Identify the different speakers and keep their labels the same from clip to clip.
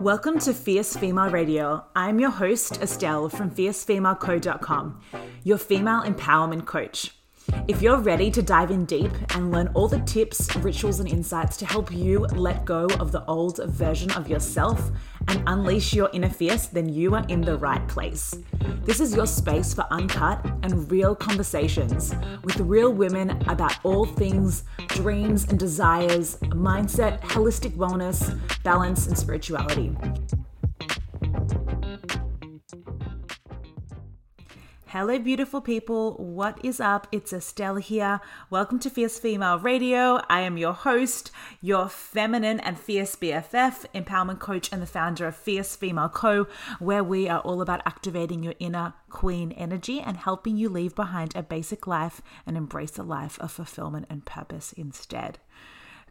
Speaker 1: Welcome to Fierce Female Radio. I'm your host, Estelle from fiercefemaleco.com, your female empowerment coach. If you're ready to dive in deep and learn all the tips, rituals, and insights to help you let go of the old version of yourself and unleash your inner fierce, then you are in the right place. This is your space for uncut and real conversations with real women about all things dreams and desires, mindset, holistic wellness, balance, and spirituality. Hello, beautiful people. What is up? It's Estelle here. Welcome to Fierce Female Radio. I am your host, your feminine and fierce BFF, empowerment coach, and the founder of Fierce Female Co., where we are all about activating your inner queen energy and helping you leave behind a basic life and embrace a life of fulfillment and purpose instead.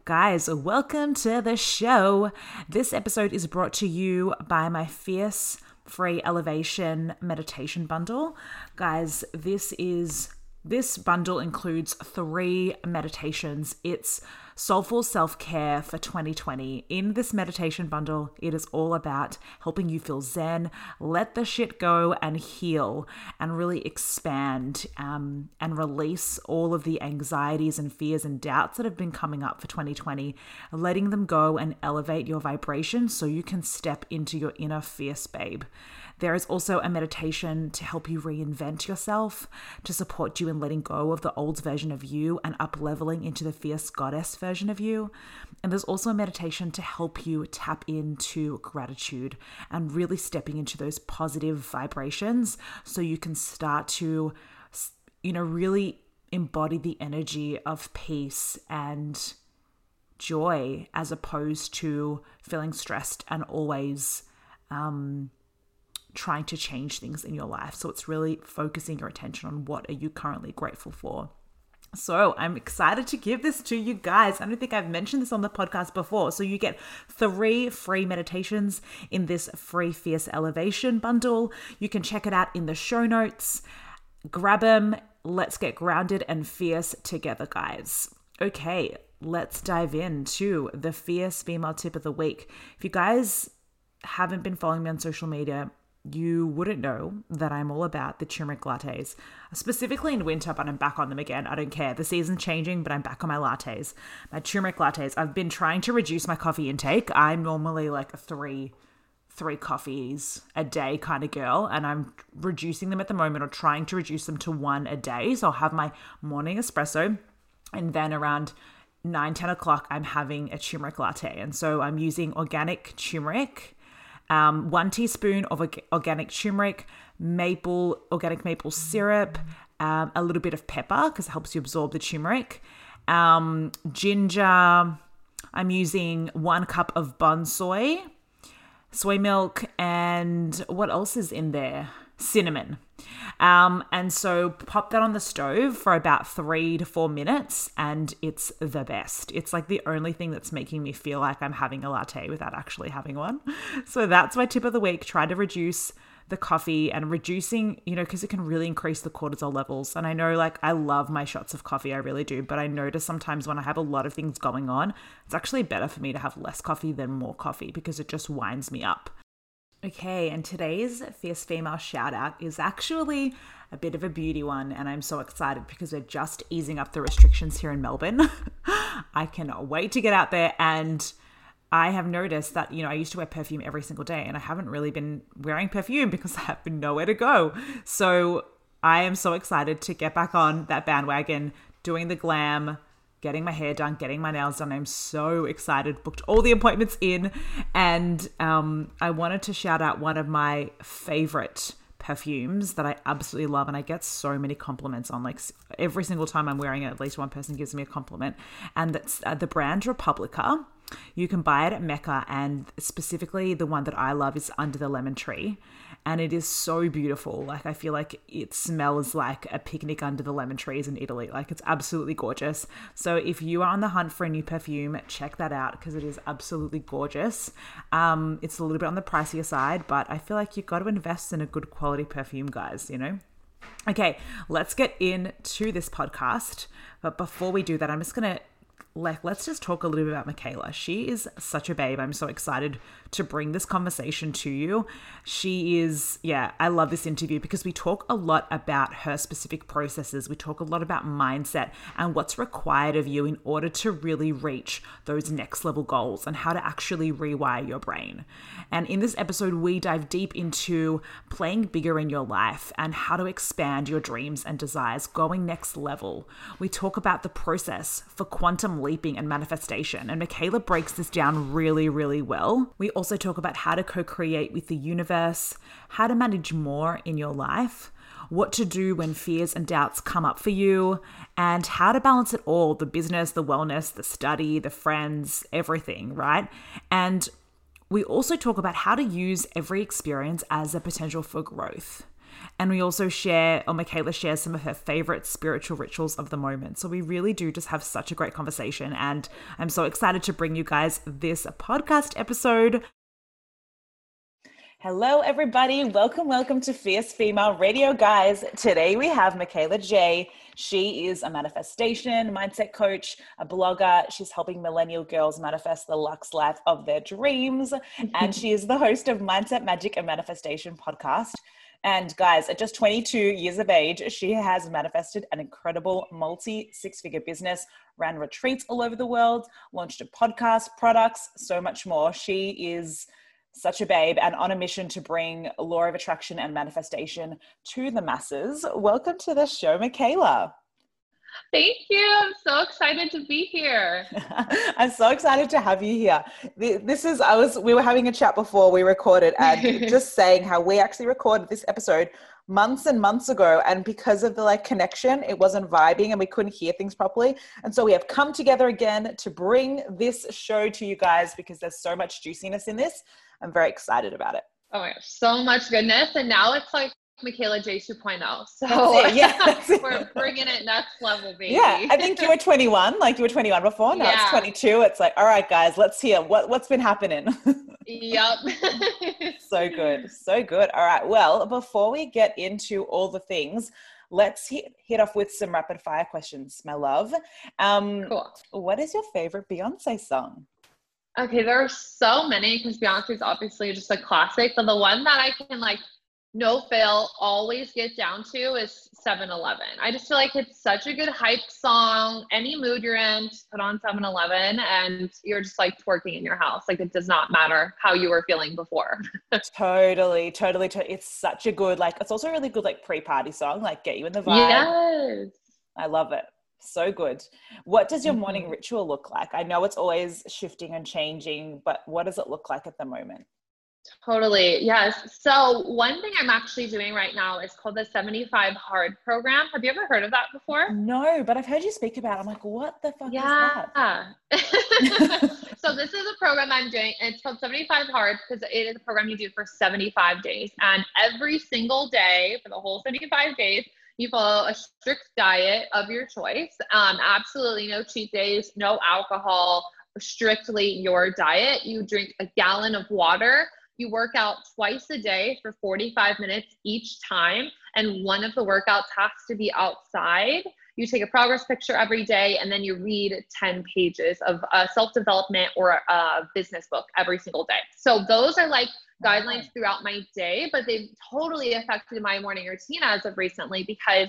Speaker 1: Guys, welcome to the show. This episode is brought to you by my fierce free elevation meditation bundle. Guys, this is this bundle includes three meditations. It's Soulful Self Care for 2020. In this meditation bundle, it is all about helping you feel zen, let the shit go, and heal, and really expand um, and release all of the anxieties and fears and doubts that have been coming up for 2020, letting them go and elevate your vibration so you can step into your inner fierce babe. There is also a meditation to help you reinvent yourself, to support you in letting go of the old version of you and up leveling into the fierce goddess version of you. And there's also a meditation to help you tap into gratitude and really stepping into those positive vibrations so you can start to, you know, really embody the energy of peace and joy as opposed to feeling stressed and always um, trying to change things in your life. So it's really focusing your attention on what are you currently grateful for. So I'm excited to give this to you guys. I don't think I've mentioned this on the podcast before. So you get three free meditations in this free Fierce Elevation bundle. You can check it out in the show notes. Grab them. Let's get grounded and fierce together, guys. Okay, let's dive into the fierce female tip of the week. If you guys haven't been following me on social media, you wouldn't know that I'm all about the turmeric lattes, specifically in winter, but I'm back on them again. I don't care. The season's changing, but I'm back on my lattes. My turmeric lattes. I've been trying to reduce my coffee intake. I'm normally like a three three coffees a day kind of girl and I'm reducing them at the moment or trying to reduce them to one a day. So I'll have my morning espresso and then around 9 10 o'clock I'm having a turmeric latte. And so I'm using organic turmeric um, one teaspoon of organic turmeric, maple organic maple syrup, um, a little bit of pepper because it helps you absorb the turmeric, um, ginger. I'm using one cup of Bonsoy, soy milk, and what else is in there? Cinnamon. Um, and so pop that on the stove for about three to four minutes, and it's the best. It's like the only thing that's making me feel like I'm having a latte without actually having one. So that's my tip of the week. Try to reduce the coffee and reducing, you know, because it can really increase the cortisol levels. And I know, like, I love my shots of coffee, I really do. But I notice sometimes when I have a lot of things going on, it's actually better for me to have less coffee than more coffee because it just winds me up. Okay, and today's Fierce Female shout out is actually a bit of a beauty one, and I'm so excited because we're just easing up the restrictions here in Melbourne. I cannot wait to get out there and I have noticed that, you know, I used to wear perfume every single day and I haven't really been wearing perfume because I have been nowhere to go. So I am so excited to get back on that bandwagon, doing the glam, getting my hair done, getting my nails done. I'm so excited. Booked all the appointments in, and um, I wanted to shout out one of my favorite perfumes that I absolutely love, and I get so many compliments on. Like every single time I'm wearing it, at least one person gives me a compliment, and that's uh, the brand Replica. You can buy it at Mecca, and specifically the one that I love is Under the Lemon Tree and it is so beautiful. Like I feel like it smells like a picnic under the lemon trees in Italy. Like it's absolutely gorgeous. So if you are on the hunt for a new perfume, check that out because it is absolutely gorgeous. Um, it's a little bit on the pricier side, but I feel like you've got to invest in a good quality perfume, guys. You know. Okay, let's get into this podcast. But before we do that, I'm just gonna like let's just talk a little bit about Michaela. She is such a babe. I'm so excited to bring this conversation to you. She is, yeah, I love this interview because we talk a lot about her specific processes. We talk a lot about mindset and what's required of you in order to really reach those next level goals and how to actually rewire your brain. And in this episode, we dive deep into playing bigger in your life and how to expand your dreams and desires, going next level. We talk about the process for quantum leaping and manifestation, and Michaela breaks this down really, really well. We also talk about how to co create with the universe, how to manage more in your life, what to do when fears and doubts come up for you, and how to balance it all the business, the wellness, the study, the friends, everything, right? And we also talk about how to use every experience as a potential for growth. And we also share, or Michaela shares some of her favorite spiritual rituals of the moment. So we really do just have such a great conversation. And I'm so excited to bring you guys this podcast episode. Hello, everybody. Welcome, welcome to Fierce Female Radio, guys. Today we have Michaela J. She is a manifestation mindset coach, a blogger. She's helping millennial girls manifest the luxe life of their dreams. and she is the host of Mindset Magic and Manifestation podcast. And guys, at just 22 years of age, she has manifested an incredible multi six figure business, ran retreats all over the world, launched a podcast, products, so much more. She is such a babe and on a mission to bring law of attraction and manifestation to the masses. Welcome to the show, Michaela.
Speaker 2: Thank you. I'm so excited to be here.
Speaker 1: I'm so excited to have you here. This is, I was, we were having a chat before we recorded and just saying how we actually recorded this episode months and months ago. And because of the like connection, it wasn't vibing and we couldn't hear things properly. And so we have come together again to bring this show to you guys because there's so much juiciness in this. I'm very excited about it.
Speaker 2: Oh my gosh, so much goodness. And now it's like Michaela J 2.0. So yeah, we're bringing it next level, baby.
Speaker 1: Yeah, I think you were 21, like you were 21 before. Now yeah. it's 22. It's like, all right, guys, let's hear what what's been happening.
Speaker 2: yep.
Speaker 1: so good, so good. All right. Well, before we get into all the things, let's hit, hit off with some rapid fire questions, my love. Um, cool. What is your favorite Beyonce song?
Speaker 2: Okay, there are so many because Beyonce is obviously just a classic, but the one that I can like no fail always get down to is 7/11. I just feel like it's such a good hype song. Any mood you're in, just put on 7/11 and you're just like twerking in your house. Like it does not matter how you were feeling before.
Speaker 1: totally, totally, totally. It's such a good like it's also a really good like pre-party song, like get you in the vibe. Yes. I love it. So good. What does your mm-hmm. morning ritual look like? I know it's always shifting and changing, but what does it look like at the moment?
Speaker 2: Totally. Yes. So, one thing I'm actually doing right now is called the 75 Hard program. Have you ever heard of that before?
Speaker 1: No, but I've heard you speak about it. I'm like, what the fuck
Speaker 2: yeah.
Speaker 1: is that?
Speaker 2: so, this is a program I'm doing. It's called 75 Hard because it is a program you do for 75 days. And every single day for the whole 75 days, you follow a strict diet of your choice. Um, absolutely no cheat days, no alcohol, strictly your diet. You drink a gallon of water you work out twice a day for 45 minutes each time, and one of the workouts has to be outside. You take a progress picture every day, and then you read 10 pages of a self development or a business book every single day. So, those are like guidelines throughout my day, but they've totally affected my morning routine as of recently because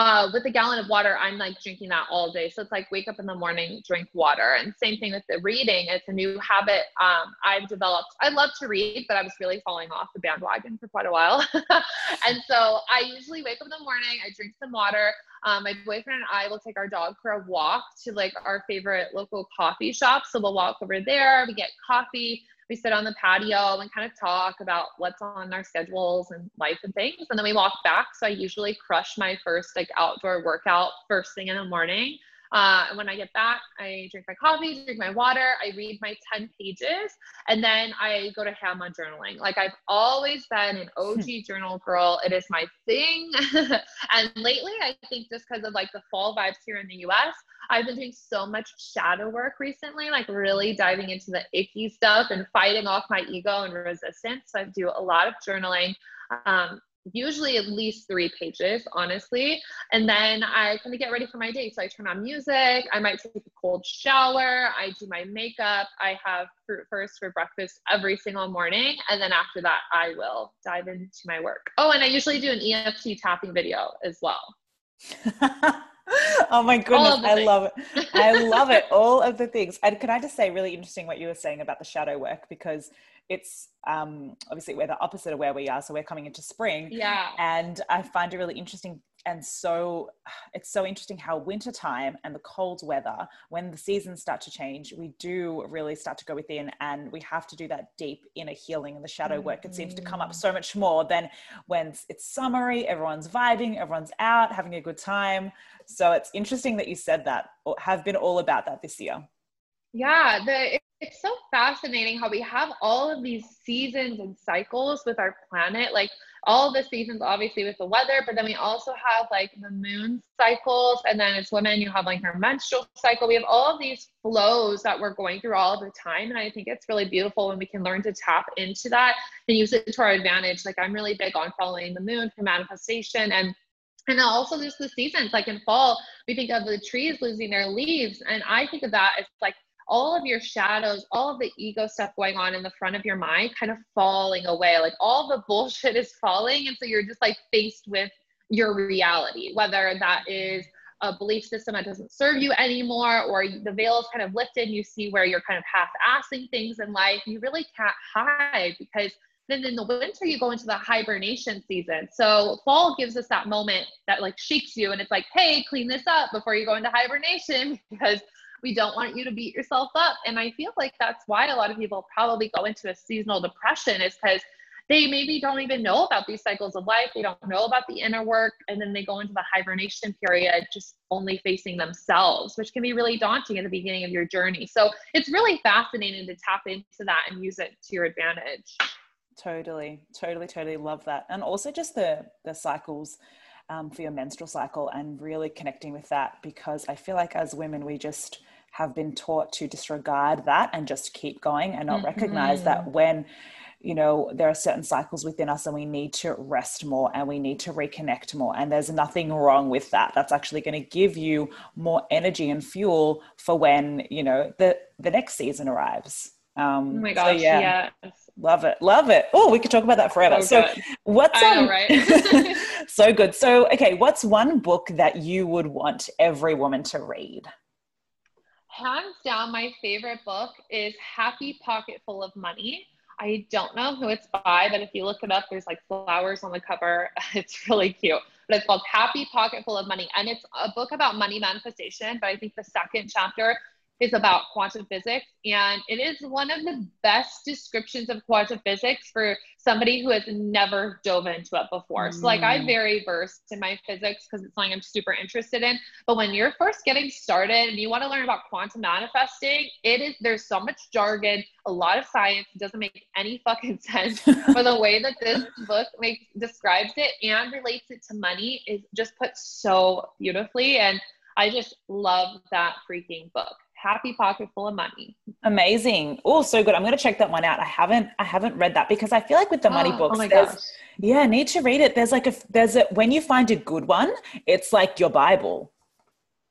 Speaker 2: uh, with a gallon of water, I'm like drinking that all day. So it's like wake up in the morning, drink water. And same thing with the reading. It's a new habit um, I've developed. I love to read, but I was really falling off the bandwagon for quite a while. and so I usually wake up in the morning, I drink some water. Um, my boyfriend and I will take our dog for a walk to like our favorite local coffee shop. So we'll walk over there, we get coffee we sit on the patio and kind of talk about what's on our schedules and life and things. And then we walk back. So I usually crush my first like outdoor workout first thing in the morning. Uh, and when I get back, I drink my coffee, drink my water, I read my 10 pages, and then I go to ham on journaling. Like I've always been an OG journal girl. It is my thing. and lately, I think just because of like the fall vibes here in the US, I've been doing so much shadow work recently, like really diving into the icky stuff and fighting off my ego and resistance. So I do a lot of journaling. Um, usually at least three pages, honestly. And then I kind of get ready for my day. So I turn on music, I might take a cold shower, I do my makeup, I have fruit first for breakfast every single morning. And then after that, I will dive into my work. Oh, and I usually do an EFT tapping video as well.
Speaker 1: oh my goodness i love it i love it all of the things and can i just say really interesting what you were saying about the shadow work because it's um, obviously we're the opposite of where we are so we're coming into spring.
Speaker 2: Yeah.
Speaker 1: And i find it really interesting and so it's so interesting how wintertime and the cold weather when the seasons start to change we do really start to go within and we have to do that deep inner healing and the shadow mm-hmm. work it seems to come up so much more than when it's summery everyone's vibing everyone's out having a good time. So it's interesting that you said that or have been all about that this year.
Speaker 2: Yeah the it's so fascinating how we have all of these seasons and cycles with our planet like all the seasons obviously with the weather but then we also have like the moon cycles and then as women you have like your menstrual cycle. We have all of these flows that we're going through all the time and i think it's really beautiful when we can learn to tap into that and use it to our advantage. Like i'm really big on following the moon for manifestation and and also just the seasons like in fall we think of the trees losing their leaves and i think of that as like all of your shadows, all of the ego stuff going on in the front of your mind kind of falling away. Like all the bullshit is falling. And so you're just like faced with your reality, whether that is a belief system that doesn't serve you anymore, or the veil is kind of lifted and you see where you're kind of half assing things in life. You really can't hide because then in the winter you go into the hibernation season. So fall gives us that moment that like shakes you and it's like, hey, clean this up before you go into hibernation because we don't want you to beat yourself up. And I feel like that's why a lot of people probably go into a seasonal depression is because they maybe don't even know about these cycles of life. They don't know about the inner work. And then they go into the hibernation period just only facing themselves, which can be really daunting at the beginning of your journey. So it's really fascinating to tap into that and use it to your advantage.
Speaker 1: Totally, totally, totally love that. And also just the the cycles um, for your menstrual cycle and really connecting with that because I feel like as women we just have been taught to disregard that and just keep going and not mm-hmm. recognize that mm-hmm. when you know there are certain cycles within us and we need to rest more and we need to reconnect more and there's nothing wrong with that that's actually going to give you more energy and fuel for when you know the the next season arrives
Speaker 2: um oh my gosh so yeah yes.
Speaker 1: love it love it oh we could talk about that forever so, so what's
Speaker 2: I know, um, right?
Speaker 1: so good so okay what's one book that you would want every woman to read
Speaker 2: hands down, my favorite book is Happy Pocket Full of Money. I don't know who it's by, but if you look it up, there's like flowers on the cover. It's really cute. But it's called Happy Pocket Full of Money. And it's a book about money manifestation. But I think the second chapter is about quantum physics. And it is one of the best descriptions of quantum physics for somebody who has never dove into it before. Mm. So, like, I'm mm. very versed in my physics because it's something I'm super interested in. But when you're first getting started and you want to learn about quantum manifesting, it is there's so much jargon, a lot of science. It doesn't make any fucking sense. but the way that this book makes describes it and relates it to money is just put so beautifully. And I just love that freaking book happy pocket full of money.
Speaker 1: Amazing. Oh so good. I'm going to check that one out. I haven't i haven't read that because i feel like with the money books
Speaker 2: oh my gosh.
Speaker 1: yeah need to read it. There's like a there's a when you find a good one it's like your bible.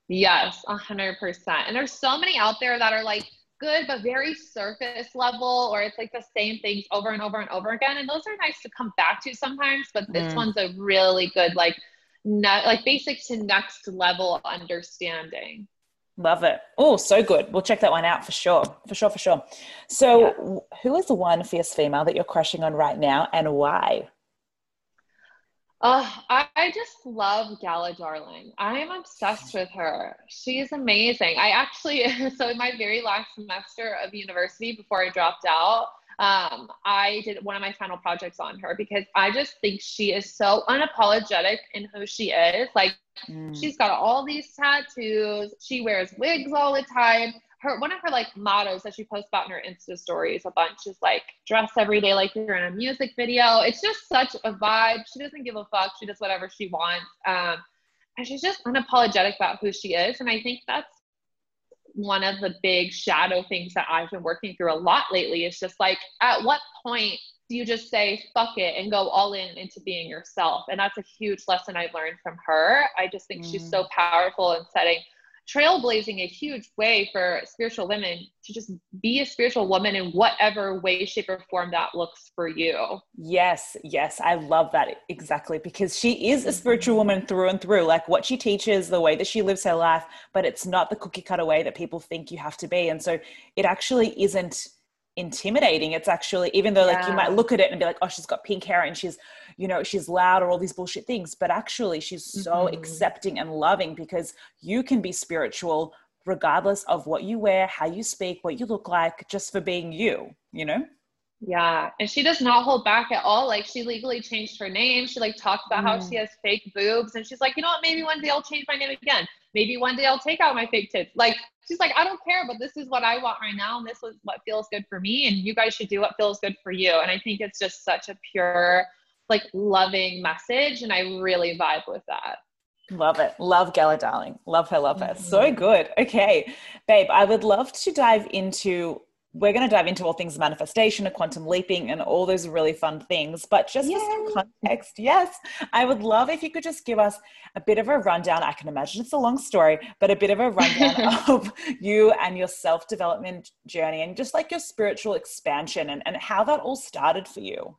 Speaker 2: Yes 100% and there's so many out there that are like good but very surface level or it's like the same things over and over and over again. And those are nice to come back to sometimes but this mm. one's a really good like not like basic to next level understanding
Speaker 1: Love it. Oh, so good. We'll check that one out for sure. For sure, for sure. So, yeah. who is the one fierce female that you're crushing on right now and why?
Speaker 2: Oh, I just love Gala Darling. I am obsessed with her. She's amazing. I actually, so in my very last semester of university before I dropped out, um, I did one of my final projects on her because I just think she is so unapologetic in who she is. Like, mm. she's got all these tattoos. She wears wigs all the time. Her one of her like mottos that she posts about in her Insta stories a bunch is like dress every day like you're in a music video. It's just such a vibe. She doesn't give a fuck. She does whatever she wants. Um, and she's just unapologetic about who she is. And I think that's one of the big shadow things that I've been working through a lot lately is just like, at what point do you just say fuck it and go all in into being yourself and that's a huge lesson i've learned from her i just think mm. she's so mm. powerful in setting trailblazing a huge way for spiritual women to just be a spiritual woman in whatever way shape or form that looks for you.
Speaker 1: Yes yes i love that exactly because she is a spiritual woman through and through. Like what she teaches the way that she lives her life but it's not the cookie cutter way that people think you have to be. And so it actually isn't intimidating. It's actually, even though like you might look at it and be like, oh, she's got pink hair and she's, you know, she's loud or all these bullshit things, but actually she's so mm-hmm. accepting and loving because you can be spiritual regardless of what you wear, how you speak, what you look like, just for being you, you know?
Speaker 2: Yeah. And she does not hold back at all. Like she legally changed her name. She like talked about mm. how she has fake boobs and she's like, you know what, maybe one day I'll change my name again. Maybe one day I'll take out my fake tits. Like she's like, I don't care, but this is what I want right now. And this is what feels good for me. And you guys should do what feels good for you. And I think it's just such a pure, like loving message. And I really vibe with that.
Speaker 1: Love it. Love Gala Darling. Love her, love her. Mm-hmm. So good. Okay. Babe, I would love to dive into we're going to dive into all things manifestation and quantum leaping and all those really fun things. But just Yay. for some context, yes, I would love if you could just give us a bit of a rundown. I can imagine it's a long story, but a bit of a rundown of you and your self development journey and just like your spiritual expansion and, and how that all started for you.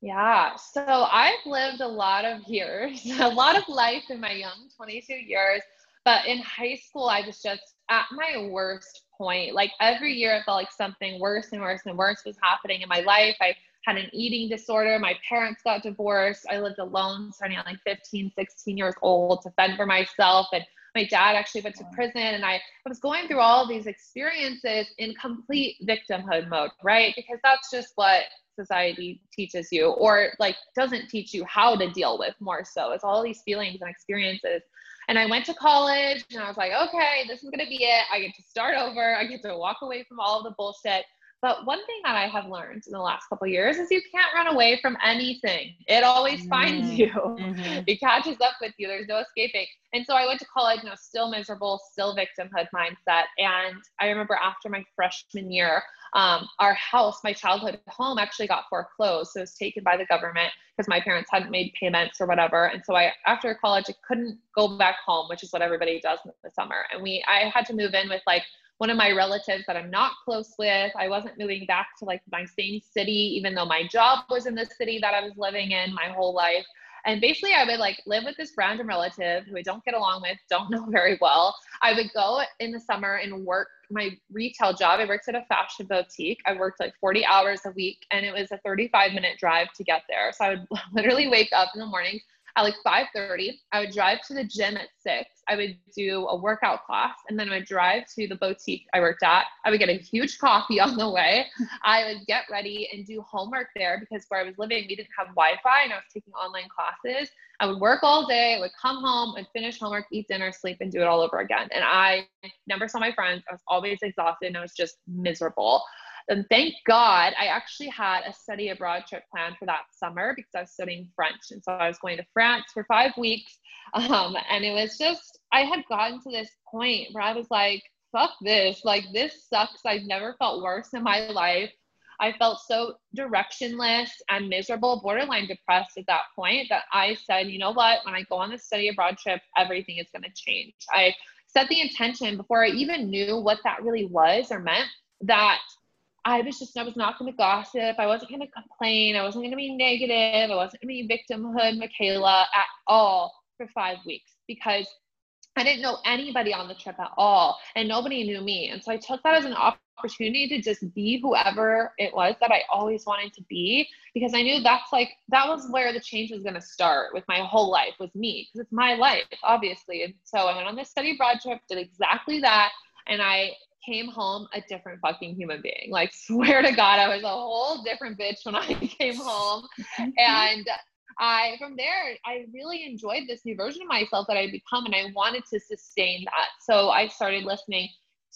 Speaker 2: Yeah, so I've lived a lot of years, a lot of life in my young 22 years. But in high school, I was just at my worst point. Like every year, I felt like something worse and worse and worse was happening in my life. I had an eating disorder. My parents got divorced. I lived alone starting at like 15, 16 years old to fend for myself. And my dad actually went to prison. And I, I was going through all these experiences in complete victimhood mode, right? Because that's just what society teaches you or like doesn't teach you how to deal with more so. It's all these feelings and experiences and I went to college and I was like, okay, this is going to be it. I get to start over. I get to walk away from all of the bullshit. But one thing that I have learned in the last couple years is you can't run away from anything. It always mm-hmm. finds you. Mm-hmm. It catches up with you. There's no escaping. And so I went to college and I was still miserable, still victimhood mindset. And I remember after my freshman year, um, our house, my childhood home, actually got foreclosed. So it was taken by the government because my parents hadn't made payments or whatever. And so I, after college, I couldn't go back home, which is what everybody does in the summer. And we, I had to move in with like one of my relatives that I'm not close with. I wasn't moving back to like my same city, even though my job was in the city that I was living in my whole life. And basically, I would like live with this random relative who I don't get along with, don't know very well. I would go in the summer and work my retail job. I worked at a fashion boutique. I worked like 40 hours a week, and it was a 35 minute drive to get there. So I would literally wake up in the morning at like 5.30 i would drive to the gym at 6 i would do a workout class and then i would drive to the boutique i worked at. I would get a huge coffee on the way. I would get ready and do homework there because where i was living we didn't have wi-fi and i was taking online classes. I would work all day i would come home and finish homework eat dinner sleep and do it all over again. And i never saw my friends i was always exhausted and i was just miserable and thank God I actually had a study abroad trip planned for that summer because I was studying French. And so I was going to France for five weeks. Um, and it was just, I had gotten to this point where I was like, fuck this. Like, this sucks. I've never felt worse in my life. I felt so directionless and miserable, borderline depressed at that point that I said, you know what, when I go on this study abroad trip, everything is going to change. I set the intention before I even knew what that really was or meant that I was just, I was not going to gossip. I wasn't going to complain. I wasn't going to be negative. I wasn't going to be victimhood Michaela at all for five weeks because I didn't know anybody on the trip at all and nobody knew me. And so I took that as an opportunity to just be whoever it was that I always wanted to be because I knew that's like, that was where the change was going to start with my whole life was me because it's my life, obviously. And so I went on this study abroad trip, did exactly that. And I came home a different fucking human being. Like, swear to God, I was a whole different bitch when I came home. Mm-hmm. and I, from there, I really enjoyed this new version of myself that I'd become, and I wanted to sustain that. So I started listening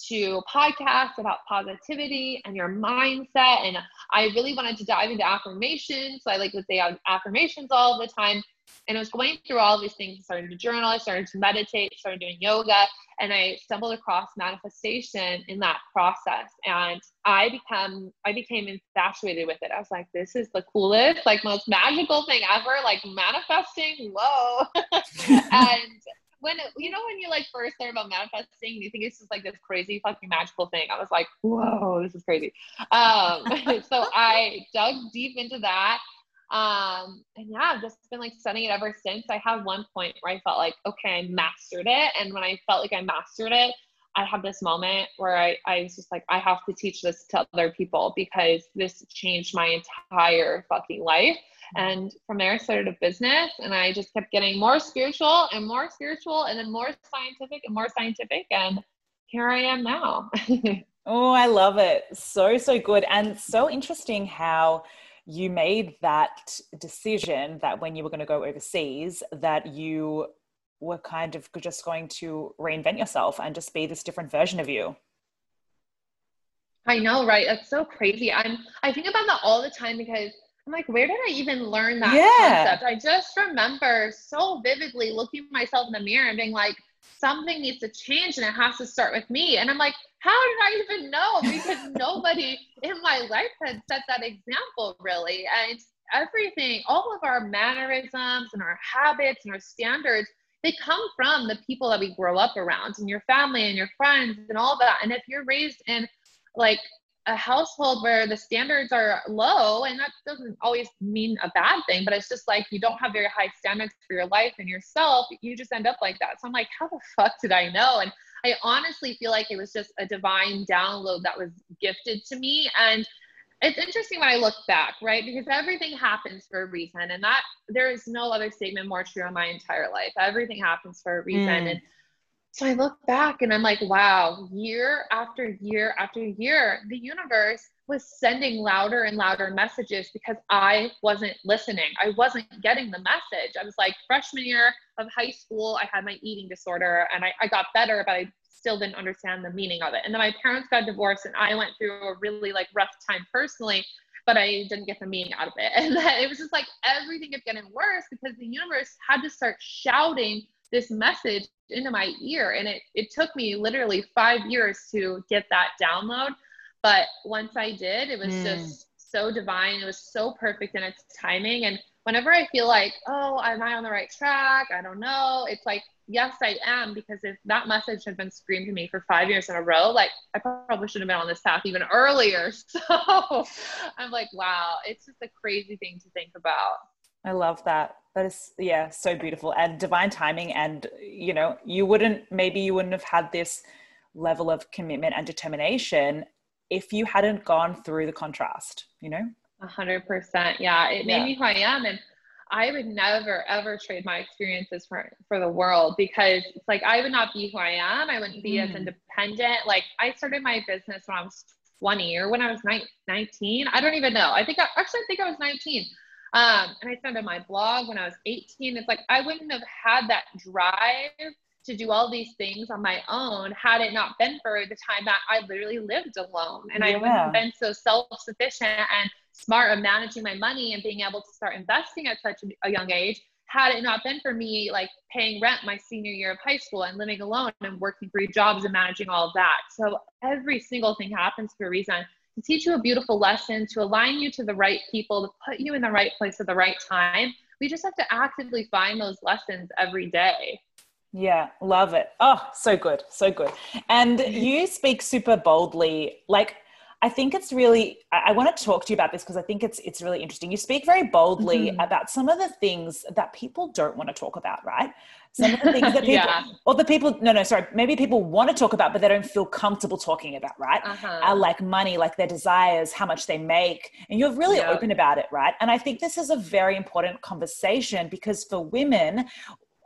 Speaker 2: to podcasts about positivity and your mindset. And I really wanted to dive into affirmations. So I like would say affirmations all the time. And I was going through all these things, started to journal, I started to meditate, started doing yoga, and I stumbled across manifestation in that process. And I become I became infatuated with it. I was like, this is the coolest, like most magical thing ever, like manifesting. Whoa. and when it, you know when you like first learn about manifesting, you think it's just like this crazy fucking magical thing. I was like, whoa, this is crazy. Um, so I dug deep into that. Um, and yeah, I've just been like studying it ever since. I had one point where I felt like, okay, I mastered it. And when I felt like I mastered it, I had this moment where I, I was just like, I have to teach this to other people because this changed my entire fucking life. And from there, I started a business and I just kept getting more spiritual and more spiritual and then more scientific and more scientific. And here I am now.
Speaker 1: oh, I love it. So, so good. And so interesting how you made that decision that when you were going to go overseas, that you were kind of just going to reinvent yourself and just be this different version of you.
Speaker 2: I know, right? That's so crazy. I'm I think about that all the time because I'm like, where did I even learn that yeah. concept? I just remember so vividly looking myself in the mirror and being like, something needs to change and it has to start with me. And I'm like, how did I even know? Because nobody in my life had set that example really. And everything, all of our mannerisms and our habits and our standards, they come from the people that we grow up around and your family and your friends and all that. And if you're raised in like a household where the standards are low and that doesn't always mean a bad thing but it's just like you don't have very high standards for your life and yourself you just end up like that. So i'm like how the fuck did i know? And i honestly feel like it was just a divine download that was gifted to me. And it's interesting when i look back right? Because everything happens for a reason and that there is no other statement more true in my entire life. Everything happens for a reason mm. and so I look back and I'm like, wow, year after year after year, the universe was sending louder and louder messages because I wasn't listening. I wasn't getting the message. I was like, freshman year of high school, I had my eating disorder and I, I got better, but I still didn't understand the meaning of it. And then my parents got divorced and I went through a really like rough time personally, but I didn't get the meaning out of it. And then it was just like everything kept getting worse because the universe had to start shouting this message into my ear and it, it took me literally five years to get that download but once i did it was mm. just so divine it was so perfect in its timing and whenever i feel like oh am i on the right track? I don't know. It's like yes i am because if that message had been screamed to me for five years in a row like i probably should have been on this path even earlier. So i'm like wow it's just a crazy thing to think about
Speaker 1: I love that. That is, yeah, so beautiful and divine timing. And, you know, you wouldn't, maybe you wouldn't have had this level of commitment and determination if you hadn't gone through the contrast, you know?
Speaker 2: A hundred percent. Yeah. It made yeah. me who I am. And I would never, ever trade my experiences for, for the world because it's like, I would not be who I am. I wouldn't be mm. as independent. Like I started my business when I was 20 or when I was 19. I don't even know. I think I actually I think I was 19 um, and I started my blog when I was 18. It's like I wouldn't have had that drive to do all these things on my own had it not been for the time that I literally lived alone. And yeah. I wouldn't have been so self sufficient and smart of managing my money and being able to start investing at such a young age had it not been for me like paying rent my senior year of high school and living alone and working three jobs and managing all of that. So every single thing happens for a reason to teach you a beautiful lesson, to align you to the right people, to put you in the right place at the right time. We just have to actively find those lessons every day.
Speaker 1: Yeah, love it. Oh, so good. So good. And you speak super boldly. Like, I think it's really I, I want to talk to you about this because I think it's it's really interesting. You speak very boldly mm-hmm. about some of the things that people don't want to talk about, right? Some of the things that people yeah. or the people no no sorry, maybe people want to talk about but they don't feel comfortable talking about, right? Uh-huh. Uh, like money, like their desires, how much they make. And you're really open about it, right? And I think this is a very important conversation because for women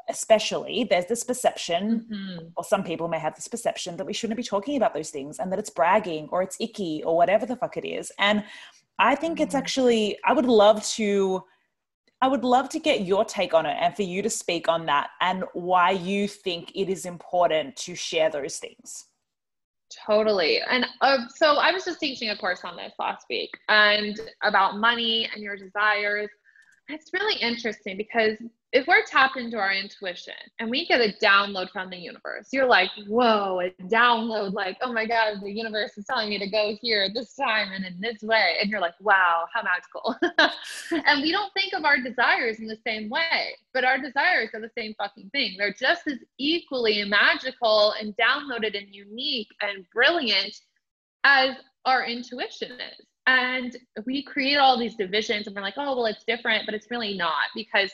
Speaker 1: especially there's this perception mm-hmm. or some people may have this perception that we shouldn't be talking about those things and that it's bragging or it's icky or whatever the fuck it is and i think mm-hmm. it's actually i would love to i would love to get your take on it and for you to speak on that and why you think it is important to share those things
Speaker 2: Totally. And uh, so I was just teaching a course on this last week and about money and your desires it's really interesting because if we're tapped into our intuition and we get a download from the universe, you're like, whoa, a download, like, oh my God, the universe is telling me to go here this time and in this way. And you're like, wow, how magical. and we don't think of our desires in the same way, but our desires are the same fucking thing. They're just as equally magical and downloaded and unique and brilliant as our intuition is. And we create all these divisions and we're like, oh, well, it's different, but it's really not because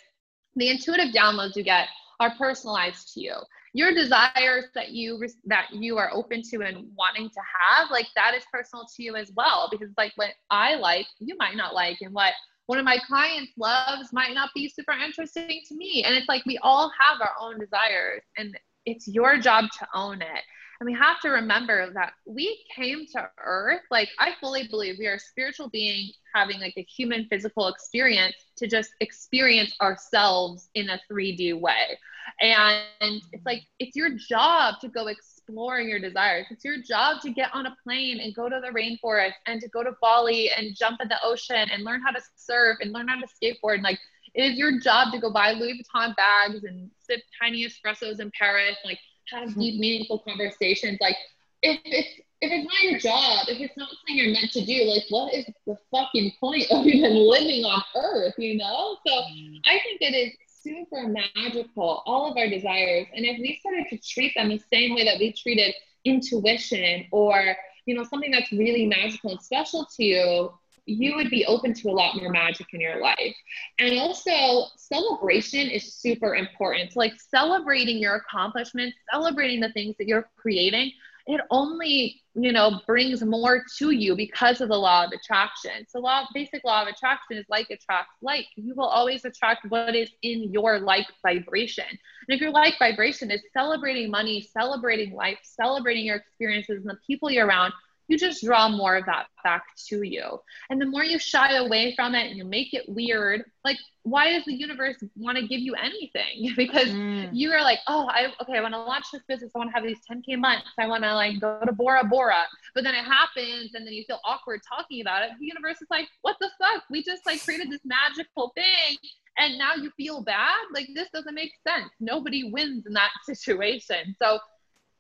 Speaker 2: the intuitive downloads you get are personalized to you. Your desires that you that you are open to and wanting to have like that is personal to you as well because like what i like you might not like and what one of my clients loves might not be super interesting to me. And it's like we all have our own desires and it's your job to own it and we have to remember that we came to earth, like I fully believe we are spiritual being having like a human physical experience to just experience ourselves in a 3D way. And it's like, it's your job to go exploring your desires. It's your job to get on a plane and go to the rainforest and to go to Bali and jump in the ocean and learn how to surf and learn how to skateboard. And like, it is your job to go buy Louis Vuitton bags and sip tiny espressos in Paris. Like, have deep, meaningful conversations. Like if it's if it's not your job, if it's not something you're meant to do, like what is the fucking point of even living on earth, you know? So mm. I think it is super magical, all of our desires. And if we started to treat them the same way that we treated intuition or, you know, something that's really magical and special to you, you would be open to a lot more magic in your life. And also, celebration is super important. Like celebrating your accomplishments, celebrating the things that you're creating, it only, you know, brings more to you because of the law of attraction. So, law basic law of attraction is like attracts like. You will always attract what is in your like vibration. And if your like vibration is celebrating money, celebrating life, celebrating your experiences and the people you're around, you just draw more of that back to you. And the more you shy away from it and you make it weird, like why does the universe want to give you anything? because mm. you are like, oh, I okay, I want to launch this business. I want to have these 10k months. I want to like go to Bora Bora. But then it happens, and then you feel awkward talking about it. The universe is like, what the fuck? We just like created this magical thing, and now you feel bad. Like this doesn't make sense. Nobody wins in that situation. So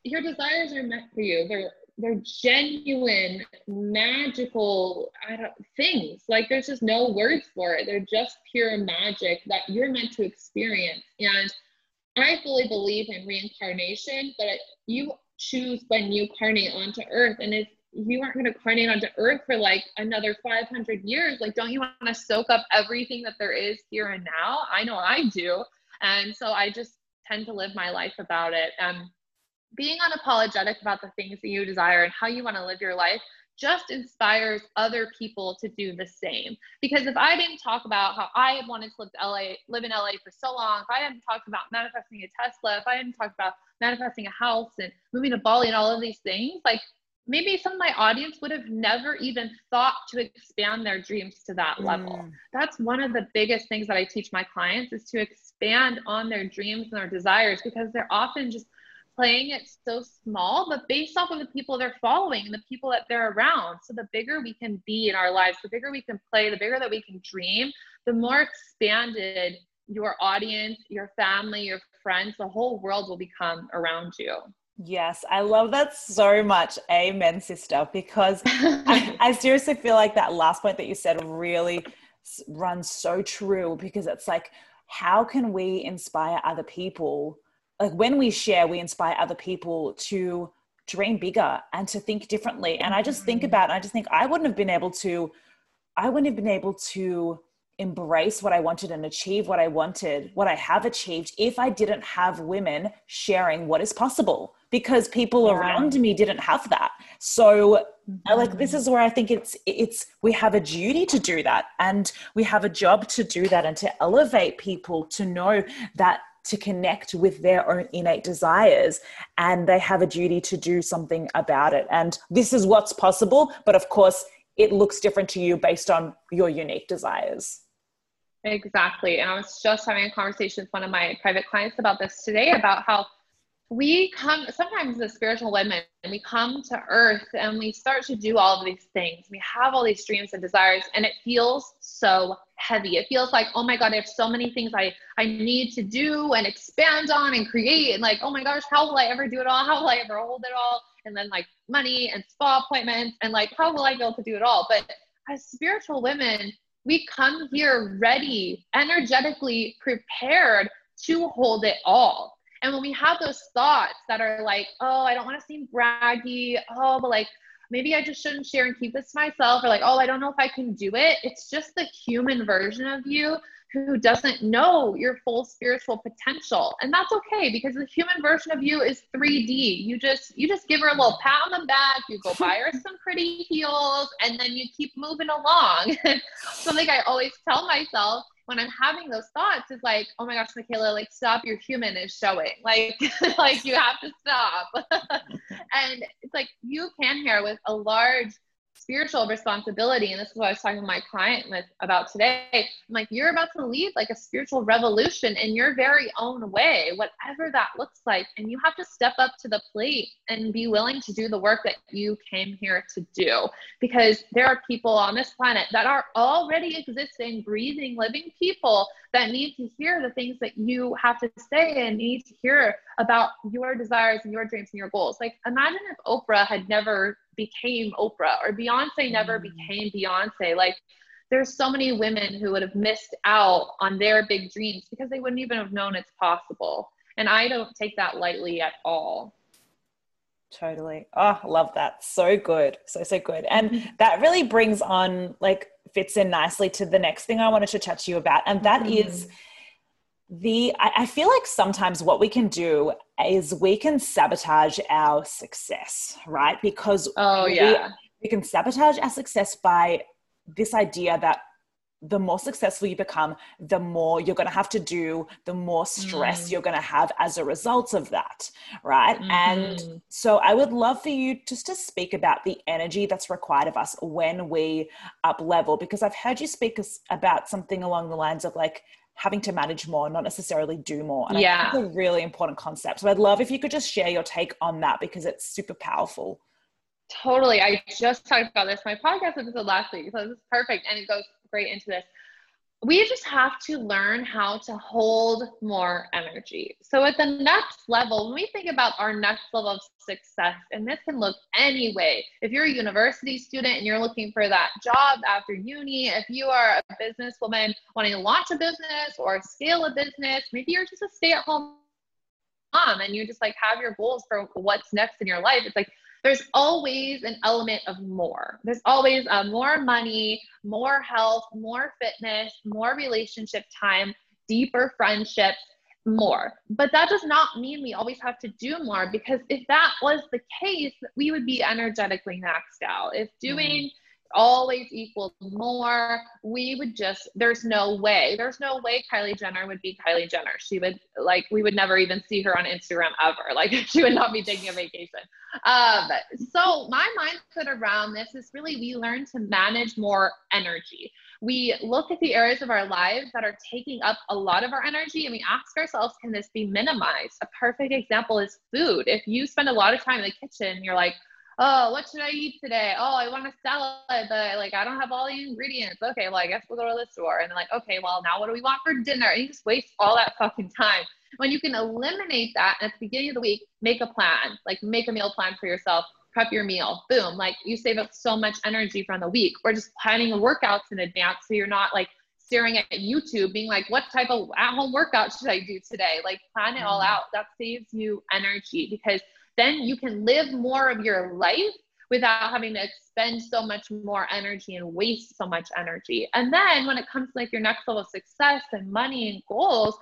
Speaker 2: your desires are meant for you. They're they're genuine magical things. Like there's just no words for it. They're just pure magic that you're meant to experience. And i fully believe in reincarnation but you choose when you carnate onto earth. And if you aren't going to carnate onto earth for like another 500 years like don't you want to soak up everything that there is here and now? I know i do. And so i just tend to live my life about it. Um being unapologetic about the things that you desire and how you want to live your life just inspires other people to do the same. Because if I didn't talk about how I wanted to live to LA, live in LA for so long, if I hadn't talked about manifesting a Tesla, if I hadn't talked about manifesting a house and moving to Bali and all of these things, like maybe some of my audience would have never even thought to expand their dreams to that level. Mm. That's one of the biggest things that I teach my clients is to expand on their dreams and their desires because they're often just playing it so small, but based off of the people they're following and the people that they're around. So the bigger we can be in our lives, the bigger we can play, the bigger that we can dream, the more expanded your audience, your family, your friends, the whole world will become around you.
Speaker 1: Yes, I love that so much. Amen, sister, because I, I seriously feel like that last point that you said really runs so true because it's like, how can we inspire other people? Like when we share we inspire other people to dream bigger and to think differently and i just think mm-hmm. about i just think i wouldn't have been able to i wouldn't have been able to embrace what i wanted and achieve what i wanted what i have achieved if i didn't have women sharing what is possible because people yeah. around me didn't have that so mm-hmm. like this is where i think it's it's we have a duty to do that and we have a job to do that and to elevate people to know that to connect with their own innate desires and they have a duty to do something about it. And this is what's possible, but of course, it looks different to you based on your unique desires.
Speaker 2: Exactly. And I was just having a conversation with one of my private clients about this today about how we come sometimes as spiritual women and we come to earth and we start to do all of these things. We have all these dreams and desires and it feels so heavy. It feels like oh my god i have so many things i i need to do and expand on and create. And like oh my gosh how will i ever do it all? How will i ever hold it all? And then like money and spa appointments and like how will i be able to do it all? But as spiritual women we come here ready energetically prepared to hold it all and when we have those thoughts that are like, oh, I don't want to seem braggy, oh, but like maybe I just shouldn't share and keep this to myself, or like, oh, I don't know if I can do it. It's just the human version of you who doesn't know your full spiritual potential and that's okay because the human version of you is 3d you just you just give her a little pat on the back you go buy her some pretty heels and then you keep moving along something i always tell myself when I'm having those thoughts it's like, oh my gosh, Michaela, like stop, your human is showing. Like, like you have to stop. and it's like you can hear with a large spiritual responsibility and this is what i was talking to my client with about today i'm like you're about to lead like a spiritual revolution in your very own way whatever that looks like and you have to step up to the plate and be willing to do the work that you came here to do because there are people on this planet that are already existing breathing living people that need to hear the things that you have to say and need to hear about your desires and your dreams and your goals. Like, imagine if Oprah had never became Oprah or Beyonce never mm. became Beyonce. Like, there's so many women who would have missed out on their big dreams because they wouldn't even have known it's possible. And I don't take that lightly at all.
Speaker 1: Totally. Oh, love that. So good. So, so good. And that really brings on, like, fits in nicely to the next thing I wanted to chat to you about. And that mm-hmm. is the I, feel like sometimes what we can do is we can sabotage our success, right? Because
Speaker 2: oh yeah,
Speaker 1: we, we can sabotage our success by this idea that the more successful you become, the more you're going to have to do, the more stress mm. you're going to have as a result of that. Right. Mm-hmm. And so I would love for you just to speak about the energy that's required of us when we up level, because I've heard you speak about something along the lines of like having to manage more, not necessarily do more. And
Speaker 2: yeah.
Speaker 1: I think it's a really important concept. So I'd love if you could just share your take on that because it's super powerful.
Speaker 2: Totally. I just talked about this. My podcast episode last week. So this is perfect. And it goes great into this we just have to learn how to hold more energy. So, at the next level, when we think about our next level of success, and this can look any way. If you're a university student and you're looking for that job after uni, if you are a businesswoman wanting to launch a business or scale a business, maybe you're just a stay at home mom and you just like have your goals for what's next in your life. It's like there's always an element of more. There's always uh, more money, more health, more fitness, more relationship time, deeper friendships, more. But that does not mean we always have to do more because if that was the case, we would be energetically maxed out. If doing mm always equals more, we would just, there's no way, there's no way Kylie Jenner would be Kylie Jenner. She would, like, we would never even see her on Instagram ever. Like, she would not be taking a vacation. Um, so, my mindset around this is really we learn to manage more energy. We look at the areas of our lives that are taking up a lot of our energy and we ask ourselves, can this be minimized? A perfect example is food. If you spend a lot of time in the kitchen, you're like, oh, what should I eat today? Oh, I want a salad, but like I don't have all the ingredients. Okay, well, I guess we'll go to the store. And then like, okay, well, now what do we want for dinner? And you just waste all that fucking time. When you can eliminate that at the beginning of the week, make a plan, like make a meal plan for yourself, prep your meal, boom, like you save up so much energy from the week, or just planning workouts in advance so you're not like staring at YouTube being like, what type of at home workout should I do today? Like plan it all mm. out. That saves you energy because then you can live more of your life without having to expend so much more energy and waste so much energy. And then when it comes to like your next level of success and money and goals,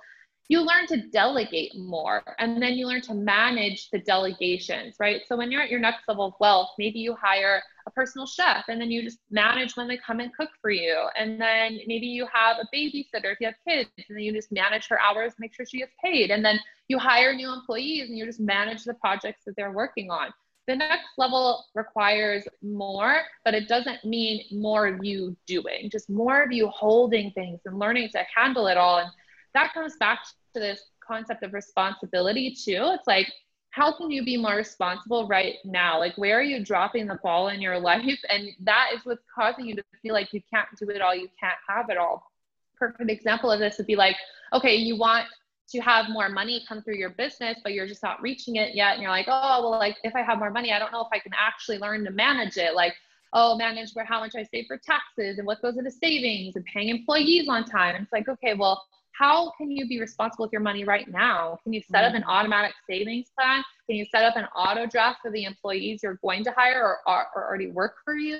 Speaker 2: you learn to delegate more and then you learn to manage the delegations, right? So when you're at your next level of wealth, maybe you hire a personal chef and then you just manage when they come and cook for you. And then maybe you have a babysitter if you have kids and then you just manage her hours, make sure she gets paid. And then you hire new employees and you just manage the projects that they're working on. The next level requires more, but it doesn't mean more of you doing, just more of you holding things and learning to handle it all. And that comes back to this concept of responsibility too. It's like how can you be more responsible right now? Like, where are you dropping the ball in your life? And that is what's causing you to feel like you can't do it all, you can't have it all. Perfect example of this would be like, okay, you want to have more money come through your business, but you're just not reaching it yet. And you're like, oh, well, like if I have more money, I don't know if I can actually learn to manage it. Like, oh, manage where how much I save for taxes and what goes into savings and paying employees on time. And it's like, okay, well, how can you be responsible with your money right now? Can you set up an mm-hmm. automatic savings plan? Can you set up an auto draft for the employees you're going to hire or, or, or already work for you?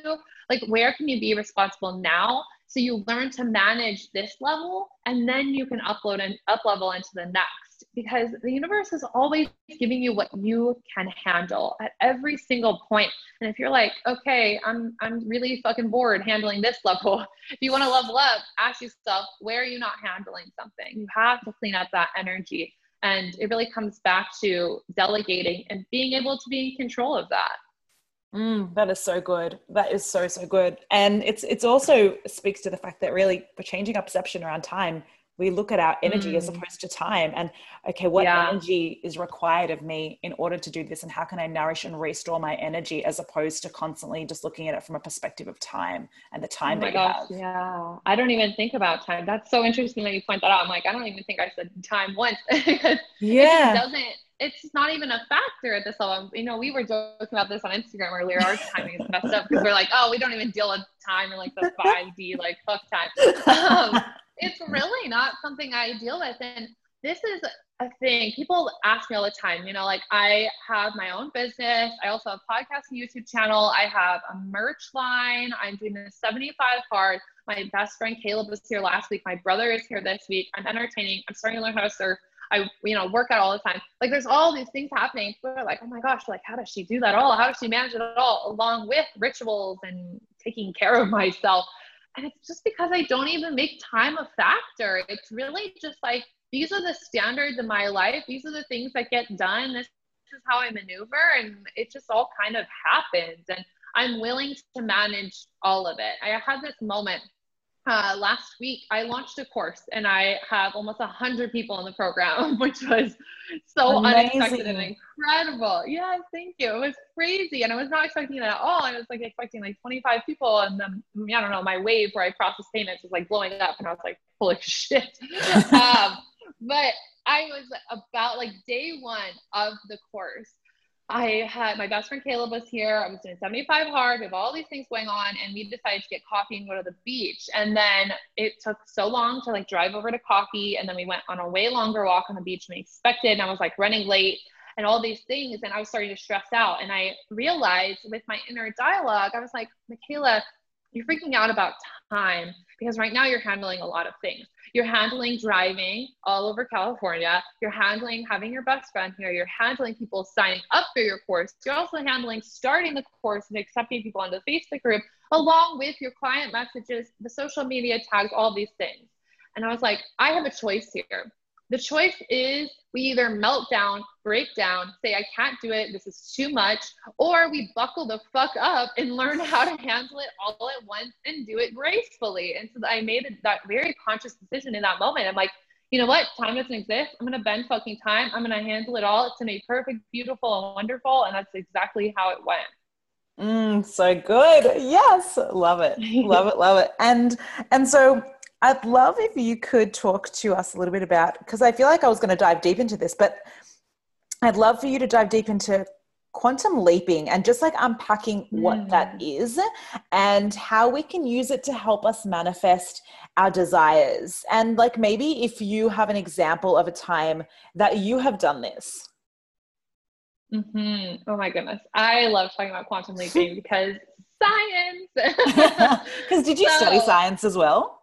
Speaker 2: Like, where can you be responsible now? So you learn to manage this level and then you can upload and up level into the next because the universe is always giving you what you can handle at every single point. And if you're like, okay, I'm I'm really fucking bored handling this level. If you want to level up, ask yourself, where are you not handling something? You have to clean up that energy. And it really comes back to delegating and being able to be in control of that.
Speaker 1: Mm, that is so good. That is so so good, and it's it's also speaks to the fact that really we're changing our perception around time we look at our energy mm. as opposed to time and okay what yeah. energy is required of me in order to do this and how can i nourish and restore my energy as opposed to constantly just looking at it from a perspective of time and the time oh that gosh,
Speaker 2: have yeah i don't even think about time that's so interesting that you point that out i'm like i don't even think i said time once yeah it doesn't it's not even a factor at this level. You know, we were joking about this on Instagram earlier. Our timing is messed up because we're like, oh, we don't even deal with time in like the 5D, like fuck time. Um, it's really not something I deal with. And this is a thing people ask me all the time. You know, like I have my own business. I also have podcast and YouTube channel. I have a merch line. I'm doing the 75 hard. My best friend Caleb was here last week. My brother is here this week. I'm entertaining. I'm starting to learn how to surf. I, you know, work out all the time. Like there's all these things happening. People are like, oh my gosh, like how does she do that all? How does she manage it all along with rituals and taking care of myself? And it's just because I don't even make time a factor. It's really just like these are the standards in my life. These are the things that get done. This is how I maneuver. And it just all kind of happens. And I'm willing to manage all of it. I had this moment uh, last week I launched a course and I have almost a hundred people in the program, which was so Amazing. unexpected and incredible. Yeah, thank you. It was crazy, and I was not expecting that at all. I was like expecting like 25 people, and then I don't know, my wave where I process payments was like blowing up, and I was like, holy shit. um, but I was about like day one of the course. I had my best friend Caleb was here. I was doing 75 hard. We have all these things going on, and we decided to get coffee and go to the beach. And then it took so long to like drive over to coffee, and then we went on a way longer walk on the beach than we expected. And I was like running late and all these things, and I was starting to stress out. And I realized with my inner dialogue, I was like, Michaela, you're freaking out about time because right now you're handling a lot of things. You're handling driving all over California. You're handling having your best friend here. You're handling people signing up for your course. You're also handling starting the course and accepting people on the Facebook group, along with your client messages, the social media tags, all these things. And I was like, I have a choice here. The choice is we either melt down, break down, say, I can't do it, this is too much, or we buckle the fuck up and learn how to handle it all at once and do it gracefully. And so I made that very conscious decision in that moment. I'm like, you know what? Time doesn't exist. I'm going to bend fucking time. I'm going to handle it all. It's going to be perfect, beautiful, and wonderful. And that's exactly how it went.
Speaker 1: Mm, so good. Yes. Love it. love it. Love it. And, and so I'd love if you could talk to us a little bit about because I feel like I was going to dive deep into this, but I'd love for you to dive deep into quantum leaping and just like unpacking what mm. that is and how we can use it to help us manifest our desires. And like maybe if you have an example of a time that you have done this.
Speaker 2: Mm-hmm. Oh my goodness. I love talking about quantum leaping because science.
Speaker 1: Because did you so, study science as well?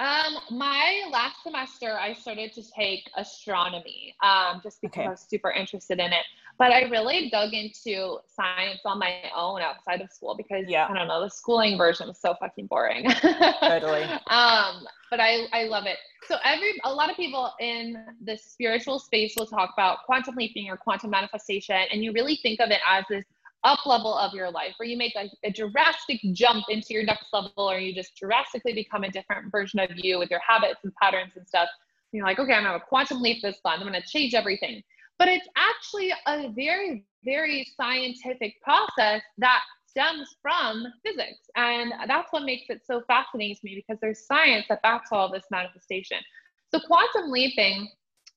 Speaker 2: Um, my last semester, I started to take astronomy, um, just because okay. I was super interested in it. But I really dug into science on my own outside of school because yeah. I don't know, the schooling version was so fucking boring. totally. Um, but I, I love it. So every a lot of people in the spiritual space will talk about quantum leaping or quantum manifestation, and you really think of it as this up level of your life where you make a, a, drastic jump into your next level or you just drastically become a different version of you with your habits and patterns and stuff. And you're like, okay, I'm gonna have a quantum leap this month. I'm gonna change everything. But it's actually a very, very scientific process that stems from physics. And that's what makes it so fascinating to me because there's science that backs all this manifestation. So quantum leaping,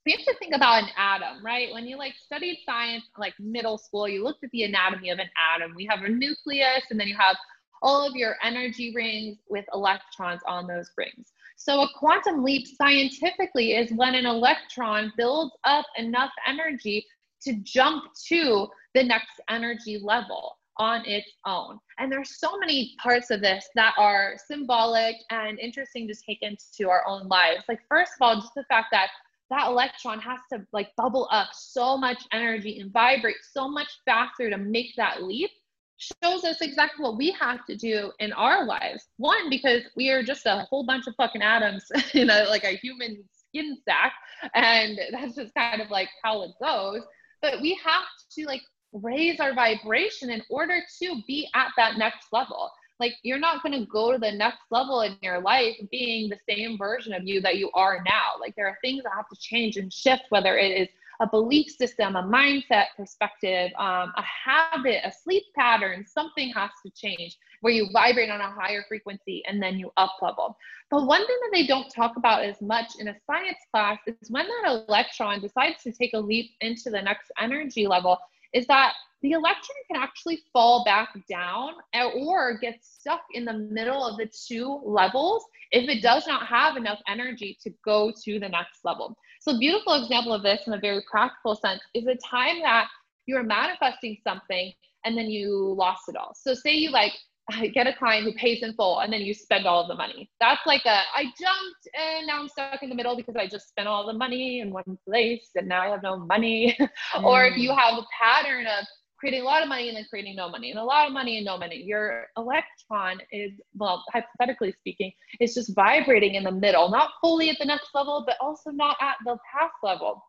Speaker 2: we have to think about an atom, right? When you like studied science, like middle school, you looked at the anatomy of an atom. We have a nucleus, and then you have all of your energy rings with electrons on those rings. So a quantum leap scientifically is when an electron builds up enough energy to jump to the next energy level on its own. And there's so many parts of this that are symbolic and interesting to take into our own lives. Like first of all, just the fact that that electron has to like bubble up so much energy and vibrate so much faster to make that leap shows us exactly what we have to do in our lives. One, because we are just a whole bunch of fucking atoms in a like a human skin sack, and that's just kind of like how it goes. But we have to like raise our vibration in order to be at that next level. Like you're not going to go to the next level in your life being the same version of you that you are now. Like there are things that have to change and shift, whether it is a belief system, a mindset perspective, um, a habit, a sleep pattern, something has to change where you vibrate on a higher frequency and then you up level. But one thing that they don't talk about as much in a science class is when that electron decides to take a leap into the next energy level, is that the electron can actually fall back down or get stuck in the middle of the two levels if it does not have enough energy to go to the next level. So, a beautiful example of this in a very practical sense is a time that you are manifesting something and then you lost it all. So, say you like get a client who pays in full and then you spend all of the money. That's like a I jumped and now I'm stuck in the middle because I just spent all the money in one place and now I have no money. Mm. or if you mm. have a pattern of creating a lot of money and then creating no money and a lot of money and no money. Your electron is, well, hypothetically speaking, it's just vibrating in the middle, not fully at the next level, but also not at the past level.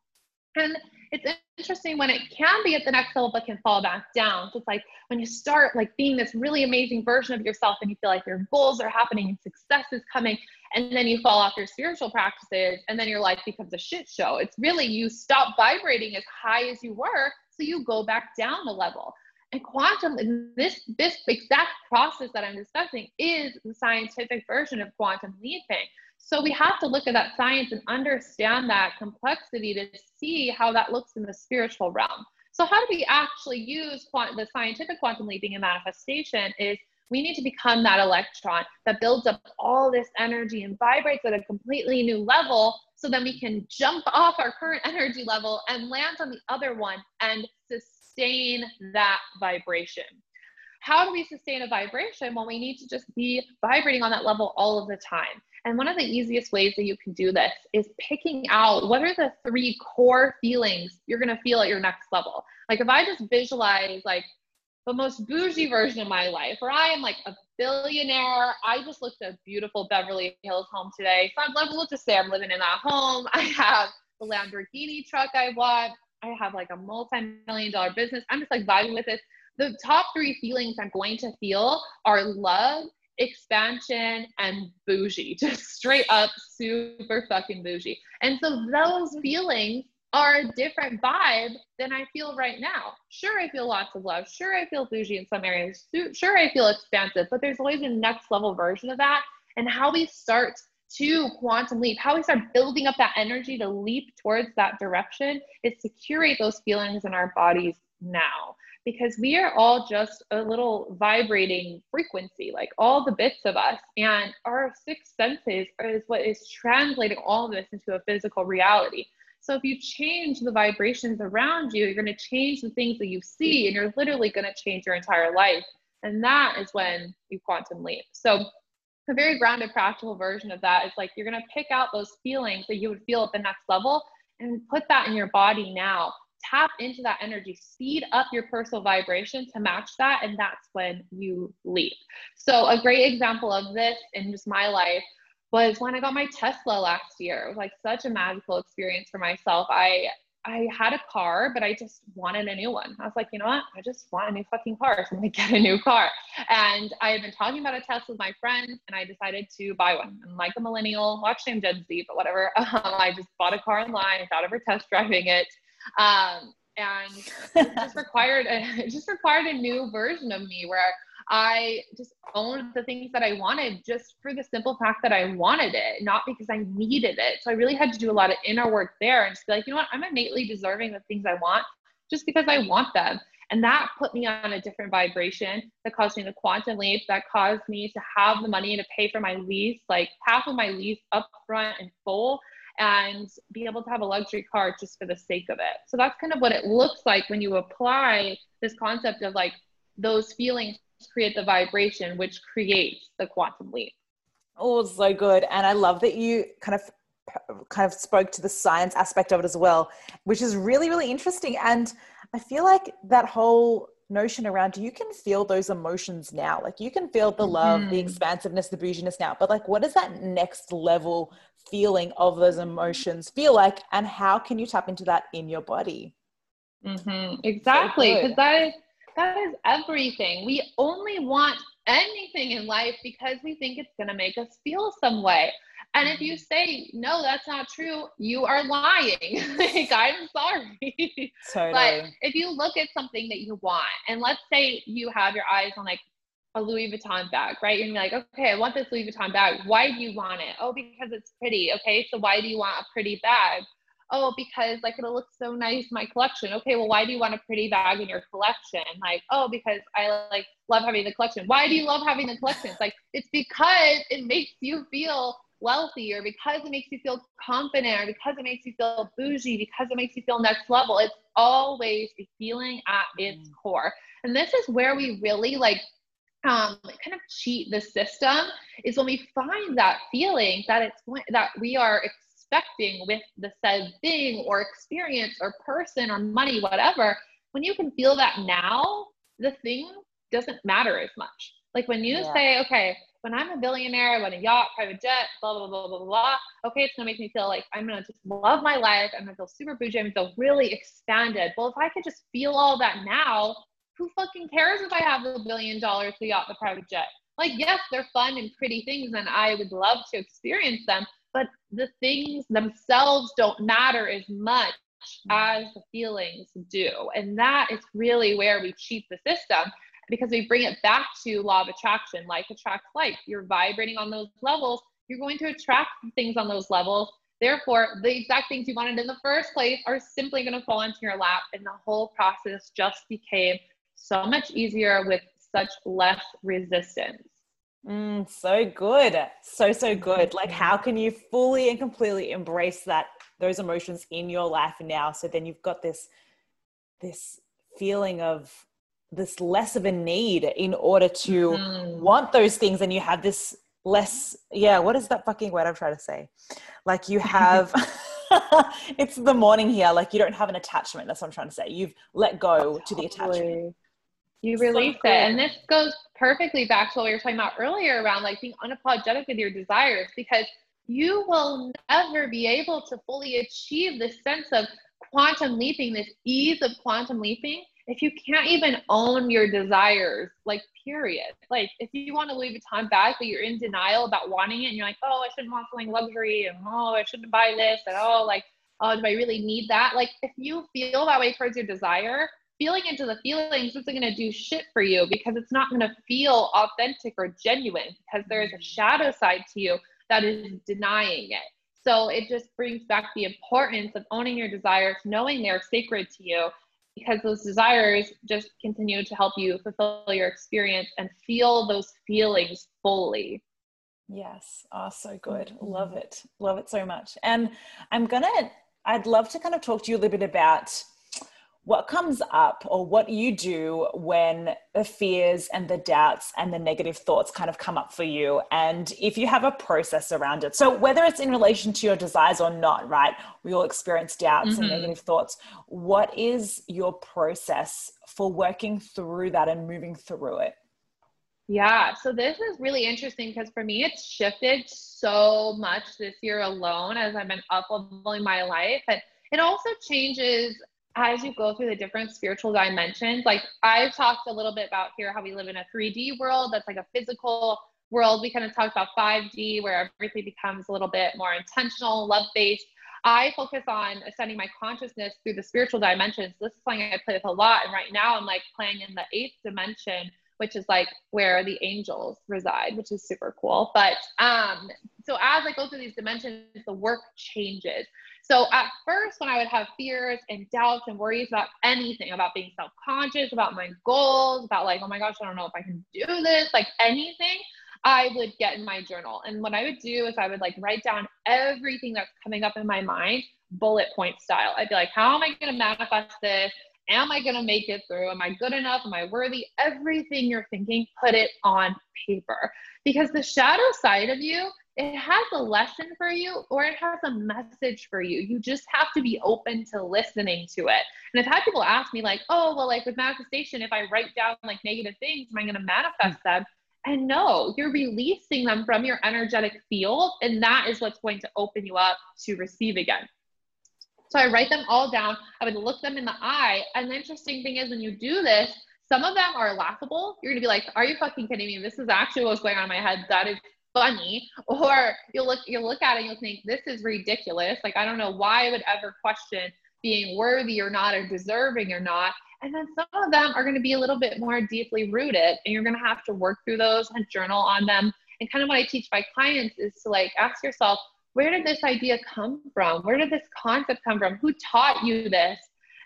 Speaker 2: And it's interesting when it can be at the next level but can fall back down. So it's like when you start like being this really amazing version of yourself and you feel like your goals are happening and success is coming, and then you fall off your spiritual practices and then your life becomes a shit show. It's really you stop vibrating as high as you were so you go back down a level. And quantum, this, this exact process that I'm discussing is the scientific version of quantum leaping. So we have to look at that science and understand that complexity to see how that looks in the spiritual realm. So how do we actually use quant- the scientific quantum leaping and manifestation is we need to become that electron that builds up all this energy and vibrates at a completely new level so then we can jump off our current energy level and land on the other one and sustain that vibration. How do we sustain a vibration? Well, we need to just be vibrating on that level all of the time. And one of the easiest ways that you can do this is picking out what are the three core feelings you're going to feel at your next level. Like if I just visualize like the most bougie version of my life, where I am like a billionaire. I just looked at a beautiful Beverly Hills home today. So I'm like, we'll say I'm living in that home. I have the Lamborghini truck I want. I have like a multi-million dollar business. I'm just like vibing with this. The top three feelings I'm going to feel are love, expansion, and bougie. Just straight up super fucking bougie. And so those feelings are a different vibe than I feel right now. Sure, I feel lots of love. Sure, I feel bougie in some areas. Sure, I feel expansive, but there's always a next level version of that. And how we start to quantum leap, how we start building up that energy to leap towards that direction is to curate those feelings in our bodies now. Because we are all just a little vibrating frequency, like all the bits of us. And our six senses is what is translating all of this into a physical reality. So if you change the vibrations around you, you're going to change the things that you see, and you're literally going to change your entire life. And that is when you quantum leap. So a very grounded, practical version of that is like you're going to pick out those feelings that you would feel at the next level and put that in your body now. Tap into that energy, speed up your personal vibration to match that, and that's when you leap. So, a great example of this in just my life was when I got my Tesla last year. It was like such a magical experience for myself. I I had a car, but I just wanted a new one. I was like, you know what? I just want a new fucking car. So I'm gonna get a new car. And I had been talking about a Tesla with my friends, and I decided to buy one. And like a millennial, watch name Gen Z, but whatever. Um, I just bought a car online without ever test driving it. Um, and it just required a, it just required a new version of me where I just owned the things that I wanted just for the simple fact that I wanted it, not because I needed it. So I really had to do a lot of inner work there and just be like, you know what, I'm innately deserving of things I want just because I want them. And that put me on a different vibration that caused me the quantum leap, that caused me to have the money to pay for my lease, like half of my lease upfront and full, and be able to have a luxury car just for the sake of it. So that's kind of what it looks like when you apply this concept of like those feelings create the vibration, which creates the quantum leap.
Speaker 1: Oh, so good. And I love that you kind of kind of spoke to the science aspect of it as well, which is really, really interesting. And I feel like that whole notion around you can feel those emotions now. Like you can feel the love, mm-hmm. the expansiveness, the bouginess now. But like, what does that next level feeling of those emotions feel like? And how can you tap into that in your body?
Speaker 2: Mm-hmm. Exactly. Because so that is that is everything. We only want anything in life because we think it's going to make us feel some way. And if you mm-hmm. say, no, that's not true, you are lying. like, I'm sorry. Totally. but if you look at something that you want, and let's say you have your eyes on like a Louis Vuitton bag, right? You're like, okay, I want this Louis Vuitton bag. Why do you want it? Oh, because it's pretty. Okay, so why do you want a pretty bag? Oh, because like it'll look so nice in my collection. Okay, well, why do you want a pretty bag in your collection? Like, oh, because I like love having the collection. Why do you love having the collection? It's like it's because it makes you feel wealthy or because it makes you feel confident or because it makes you feel bougie, because it makes you feel next level. It's always the feeling at its mm. core. And this is where we really like um, kind of cheat the system is when we find that feeling that it's that we are expecting with the said thing or experience or person or money, whatever. When you can feel that now, the thing doesn't matter as much. Like when you yeah. say, okay, when I'm a billionaire, I want a yacht, private jet, blah, blah, blah, blah, blah, blah. Okay, it's gonna make me feel like I'm gonna just love my life. I'm gonna feel super bougie. I'm gonna feel really expanded. Well, if I could just feel all that now, who fucking cares if I have a billion dollars, the yacht, the private jet? Like, yes, they're fun and pretty things, and I would love to experience them, but the things themselves don't matter as much as the feelings do. And that is really where we cheat the system because we bring it back to law of attraction. Like attracts like you're vibrating on those levels. You're going to attract things on those levels. Therefore the exact things you wanted in the first place are simply going to fall into your lap and the whole process just became so much easier with such less resistance
Speaker 1: mm, so good. So so good. Like how can you fully and completely embrace that those emotions in your life now? So then you've got this this feeling of this less of a need in order to mm. want those things and you have this less yeah what is that fucking word i'm trying to say? Like you have it's the morning here. Like you don't have an attachment. That's what i'm trying to say. You've let go to the attachment
Speaker 2: you release so it and this goes perfectly back to what we were talking about earlier around like being unapologetic with your desires because you will never be able to fully achieve this sense of quantum leaping this ease of quantum leaping if you can't even own your desires, like period. Like if you want to leave a Louis Vuitton bag, but you're in denial about wanting it, and you're like, oh, I shouldn't want something luxury, and oh, I shouldn't buy this, and oh, like, oh, do I really need that? Like if you feel that way towards your desire, feeling into the feelings isn't going to do shit for you because it's not going to feel authentic or genuine because there is a mm-hmm. shadow side to you that is denying it. So it just brings back the importance of owning your desires, knowing they're sacred to you, because those desires just continue to help you fulfill your experience and feel those feelings fully.
Speaker 1: Yes. Oh, so good. Mm-hmm. Love it. Love it so much. And I'm going to, I'd love to kind of talk to you a little bit about what comes up or what you do when the fears and the doubts and the negative thoughts kind of come up for you and if you have a process around it so whether it's in relation to your desires or not right we all experience doubts mm-hmm. and negative thoughts what is your process for working through that and moving through it
Speaker 2: yeah, so this is really interesting because for me, it's shifted so much this year alone as I've been up leveling my life. And it also changes as you go through the different spiritual dimensions, like I've talked a little bit about here how we live in a 3D world that's like a physical world. We kind of talked about 5D where everything becomes a little bit more intentional, love based. I focus on ascending my consciousness through the spiritual dimensions. This is something I play with a lot. And right now I'm like playing in the eighth dimension, which is like where the angels reside, which is super cool. But um, so as I go through these dimensions, the work changes. So at first, when I would have fears and doubts and worries about anything, about being self conscious, about my goals, about like, oh my gosh, I don't know if I can do this, like anything, I would get in my journal. And what I would do is I would like write down everything that's coming up in my mind, bullet point style. I'd be like, how am I going to manifest this? Am I going to make it through? Am I good enough? Am I worthy? Everything you're thinking, put it on paper because the shadow side of you it has a lesson for you or it has a message for you. You just have to be open to listening to it. And I've had people ask me, like, oh, well, like with manifestation, if I write down like negative things, am I going to manifest them? And no, you're releasing them from your energetic field. And that is what's going to open you up to receive again. So I write them all down. I would look them in the eye. And the interesting thing is, when you do this, some of them are laughable. You're gonna be like, "Are you fucking kidding me? This is actually what's going on in my head. That is funny or you'll look you'll look at it and you'll think this is ridiculous like i don't know why i would ever question being worthy or not or deserving or not and then some of them are to be a little bit more deeply rooted and you're to have to work through those and journal on them and kind of what i teach my clients is to like ask yourself where did this idea come from where did this concept come from who taught you this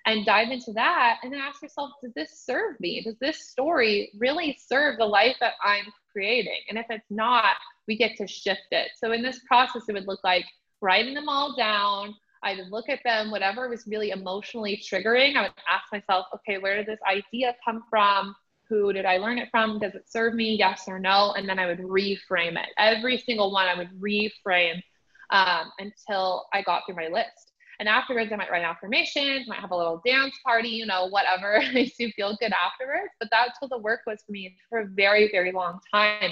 Speaker 2: and dive into that and then ask yourself does this serve me does this story really serve the life that i'm creating and if it's not we get to shift it. So in this process, it would look like writing them all down. I would look at them, whatever was really emotionally triggering. I would ask myself, okay, where did this idea come from? Who did I learn it from? Does it serve me? Yes or no? And then I would reframe it. Every single one I would reframe um, until I got through my list. And afterwards, I might write affirmations, might have a little dance party, you know, whatever makes you feel good afterwards. But that's what the work was for me for a very, very long time.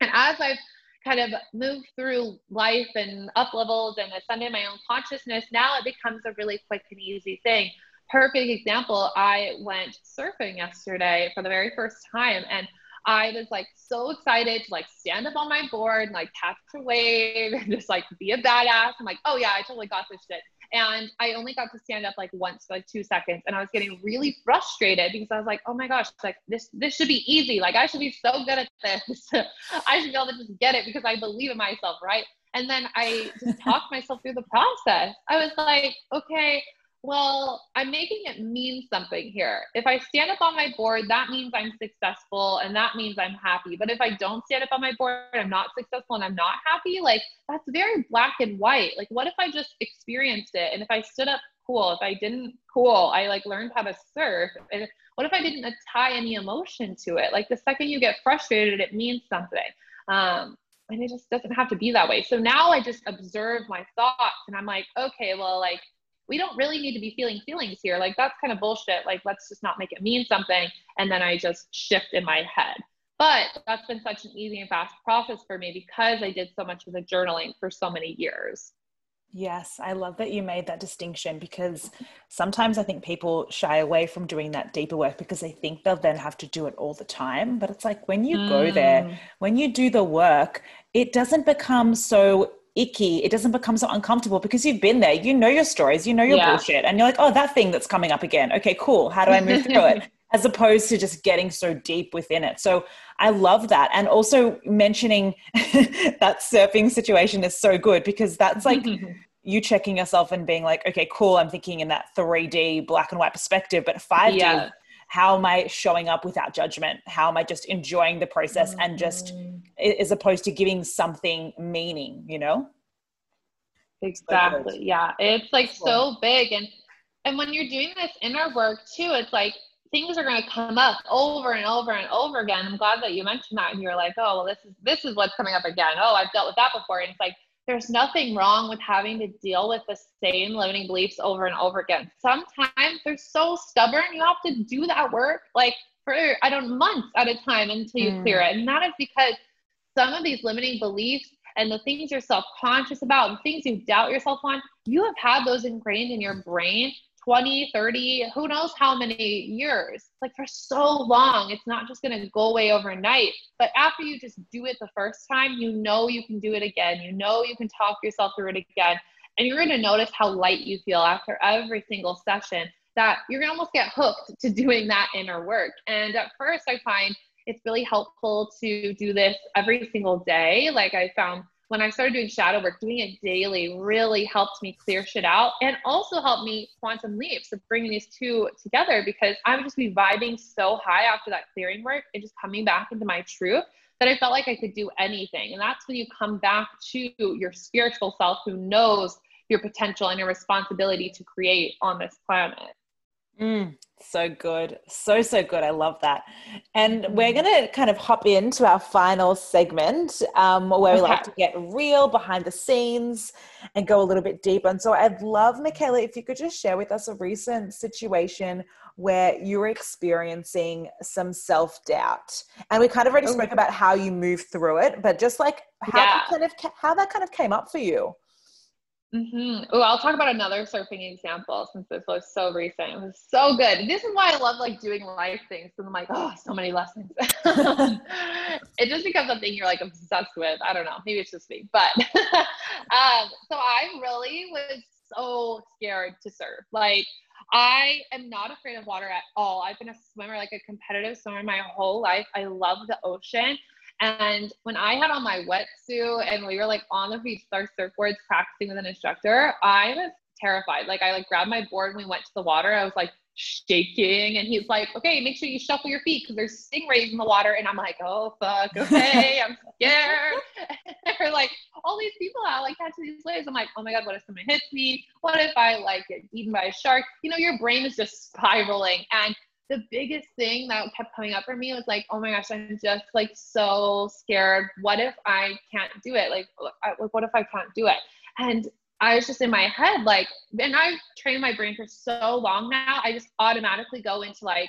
Speaker 2: And as I've kind of moved through life and up levels and ascended my own consciousness, now it becomes a really quick and easy thing. Perfect example, I went surfing yesterday for the very first time and I was like so excited to like stand up on my board and like catch a wave and just like be a badass. I'm like, oh yeah, I totally got this shit. And I only got to stand up like once for like two seconds. And I was getting really frustrated because I was like, oh my gosh, like this this should be easy. Like I should be so good at this. I should be able to just get it because I believe in myself, right? And then I just talked myself through the process. I was like, okay, well, I'm making it mean something here. If I stand up on my board, that means I'm successful and that means I'm happy. But if I don't stand up on my board, I'm not successful and I'm not happy. Like that's very black and white. Like what if I just experienced it? And if I stood up, cool. If I didn't, cool. I like learned how to surf. And what if I didn't tie any emotion to it? Like the second you get frustrated, it means something. Um, and it just doesn't have to be that way. So now I just observe my thoughts and I'm like, okay, well, like we don't really need to be feeling feelings here. Like that's kind of bullshit. Like let's just not make it mean something. And then I just shift in my head. But that's been such an easy and fast process for me because I did so much of the journaling for so many years.
Speaker 1: Yes, I love that you made that distinction because sometimes I think people shy away from doing that deeper work because they think they'll then have to do it all the time. But it's like when you mm. go there, mm. when you do the work, it doesn't become so icky it doesn't become so uncomfortable because you've been there you know your stories you know your yeah. bullshit and you're like oh that thing that's coming up again. Okay cool. How do i move through it? As opposed to just getting so deep within it. So i love that. And also mentioning that surfing situation is so good because that's like you checking yourself and being like okay cool i'm thinking in that 3d black and white perspective but 5d yeah how am I showing up without judgment? How am I just enjoying the process mm-hmm. and just mm-hmm. as opposed to giving something meaning, you know?
Speaker 2: Exactly. yeah. It's like so big. And and when you're doing this inner work too, it's like things are going to come up over and over and over again. I'm glad that you mentioned that and you're like, oh, well, this is this is what's coming up again. Oh, I've dealt with that before. And it's like there's nothing wrong with having to deal with the same limiting beliefs over and over again. Sometimes they're so stubborn, you have to do that work like for I don't months at a time until you mm. clear it. And that is because some of these limiting beliefs and the things you're self-conscious about and things you doubt yourself on, you have had those ingrained in your brain 20, 30, who knows how many years. Like for so long, it's not just going to go away overnight. But after you just do it the first time, you know you can do it again. You know you can talk yourself through it again. And you're going to notice how light you feel after every single session that you're going to almost get hooked to doing that inner work. And at first, I find it's really helpful to do this every single day. Like I found when I started doing shadow work, doing it daily really helped me clear shit out and also helped me quantum leaps of bringing these two together because I would just be vibing so high after that clearing work and just coming back into my truth that I felt like I could do anything. And that's when you come back to your spiritual self who knows your potential and your responsibility to create on this planet.
Speaker 1: Mm, so good. So, so good. I love that. And we're mm-hmm. going to kind of hop into our final segment um, where we like to get real behind the scenes and go a little bit deeper. And so I'd love, Michaela, if you could just share with us a recent situation where you were experiencing some self doubt. And we kind of already spoke about how you moved through it, but just like how, yeah. kind of, how that kind of came up for you.
Speaker 2: Mm-hmm. Oh, I'll talk about another surfing example since this was so recent. It was so good. This is why I love like doing life things. And I'm like, oh, so many lessons. it just becomes something you're like obsessed with. I don't know. Maybe it's just me, but um, so I really was so scared to surf. Like I am not afraid of water at all. I've been a swimmer, like a competitive swimmer my whole life. I love the ocean. And when I had on my wetsuit and we were like on the beach with our surfboards practicing with an instructor, I was terrified. Like I like grabbed my board and we went to the water. I was like shaking and he's like, okay, make sure you shuffle your feet because there's stingrays in the water. And I'm like, oh fuck, okay, I'm scared. or like all these people out like catching these waves. I'm like, oh my God, what if someone hits me? What if I like get eaten by a shark? You know, your brain is just spiraling. And the biggest thing that kept coming up for me was like, oh my gosh, I'm just like so scared. What if I can't do it? Like, like what if I can't do it? And I was just in my head, like, and I've trained my brain for so long now, I just automatically go into like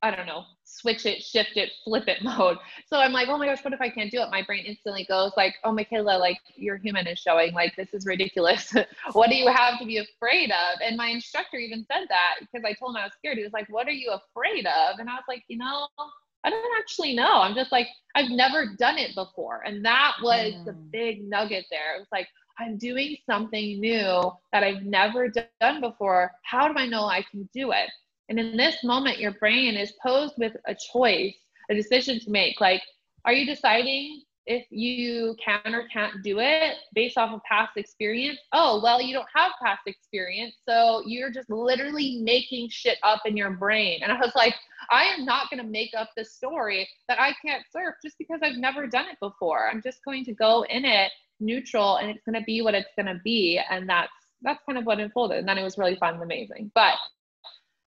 Speaker 2: I don't know, switch it, shift it, flip it mode. So I'm like, oh my gosh, what if I can't do it? My brain instantly goes like, oh, Michaela, like your human is showing, like this is ridiculous. what do you have to be afraid of? And my instructor even said that because I told him I was scared. He was like, what are you afraid of? And I was like, you know, I don't actually know. I'm just like, I've never done it before. And that was mm. the big nugget there. It was like, I'm doing something new that I've never done before. How do I know I can do it? And in this moment, your brain is posed with a choice, a decision to make. Like, are you deciding if you can or can't do it based off of past experience? Oh, well, you don't have past experience. So you're just literally making shit up in your brain. And I was like, I am not going to make up this story that I can't surf just because I've never done it before. I'm just going to go in it neutral and it's going to be what it's going to be. And that's, that's kind of what unfolded. And then it was really fun and amazing. But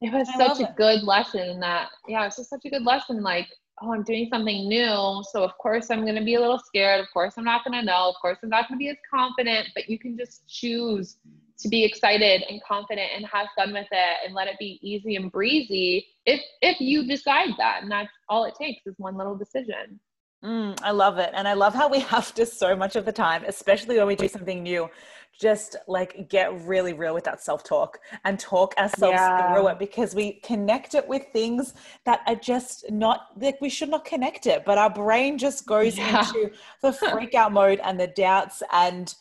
Speaker 2: it was I such a it. good lesson that yeah it's just such a good lesson like oh i'm doing something new so of course i'm going to be a little scared of course i'm not going to know of course i'm not going to be as confident but you can just choose to be excited and confident and have fun with it and let it be easy and breezy if if you decide that and that's all it takes is one little decision
Speaker 1: Mm, I love it. And I love how we have to so much of the time, especially when we do something new, just like get really real with that self talk and talk ourselves yeah. through it because we connect it with things that are just not like we should not connect it, but our brain just goes yeah. into the freak out mode and the doubts and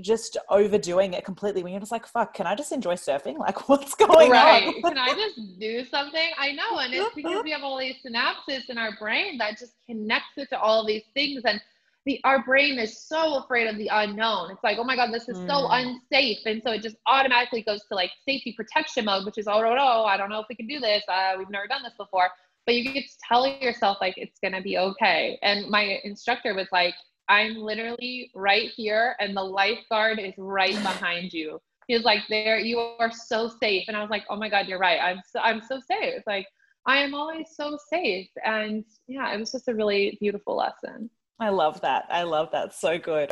Speaker 1: just overdoing it completely when you're just like, fuck, can I just enjoy surfing? Like, what's going right.
Speaker 2: on? can I just do something? I know. And it's because we have all these synapses in our brain that just connects it to all these things. And the, our brain is so afraid of the unknown. It's like, oh my God, this is mm. so unsafe. And so it just automatically goes to like safety protection mode, which is, oh, no, no, I don't know if we can do this. Uh, we've never done this before. But you get to tell yourself, like, it's going to be okay. And my instructor was like, I'm literally right here, and the lifeguard is right behind you. He was like, "There, you are so safe." And I was like, "Oh my God, you're right. I'm so I'm so safe. Like I am always so safe." And yeah, it was just a really beautiful lesson.
Speaker 1: I love that. I love that. So good.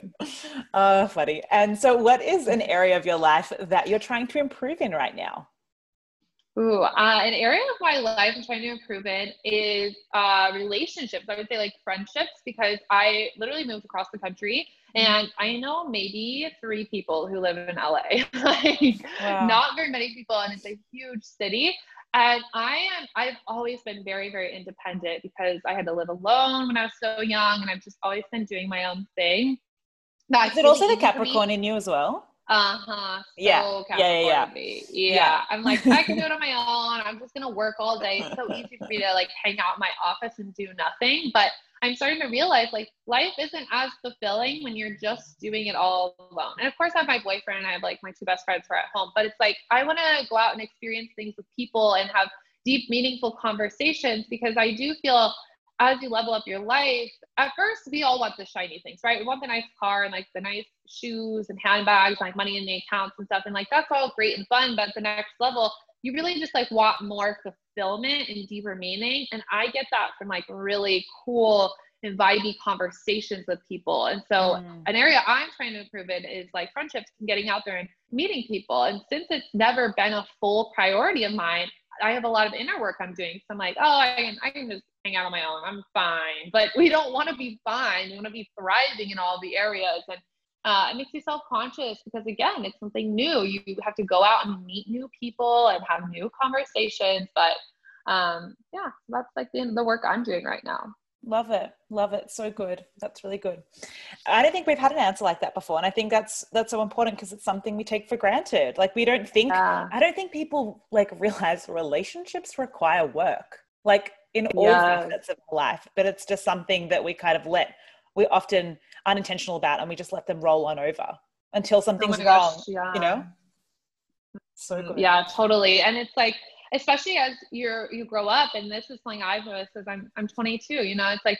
Speaker 1: Uh, funny. And so, what is an area of your life that you're trying to improve in right now?
Speaker 2: Ooh, uh, an area of my life I'm trying to improve in is uh, relationships. I would say like friendships because I literally moved across the country and I know maybe three people who live in LA. like wow. not very many people, and it's a huge city. And I am I've always been very, very independent because I had to live alone when I was so young and I've just always been doing my own thing.
Speaker 1: That's is it also the Capricorn in you as well?
Speaker 2: Uh-huh. So
Speaker 1: yeah. Yeah, yeah, yeah.
Speaker 2: yeah. Yeah. I'm like, I can do it on my own. I'm just gonna work all day. It's so easy for me to like hang out in my office and do nothing. But I'm starting to realize like life isn't as fulfilling when you're just doing it all alone. And of course I have my boyfriend, and I have like my two best friends who are at home, but it's like I want to go out and experience things with people and have deep, meaningful conversations because I do feel as you level up your life, at first we all want the shiny things, right? We want the nice car and like the nice shoes and handbags, like money in the accounts and stuff. And like that's all great and fun, but the next level, you really just like want more fulfillment and deeper meaning. And I get that from like really cool and vibey conversations with people. And so mm. an area I'm trying to improve in is like friendships and getting out there and meeting people. And since it's never been a full priority of mine, I have a lot of inner work I'm doing. So I'm like, oh, I can, I can just hang out on my own. I'm fine. But we don't want to be fine. We want to be thriving in all the areas. And uh, it makes you self-conscious because again, it's something new. You have to go out and meet new people and have new conversations. But um, yeah, that's like the, the work I'm doing right now.
Speaker 1: Love it. Love it. So good. That's really good. I don't think we've had an answer like that before. And I think that's that's so important because it's something we take for granted. Like we don't think yeah. I don't think people like realize relationships require work. Like in all yeah. facets of life. But it's just something that we kind of let we're often unintentional about and we just let them roll on over until something's oh wrong. Yeah. You know?
Speaker 2: So mm, good. Yeah, totally. And it's like especially as you're you grow up and this is something i've noticed as i'm i'm 22 you know it's like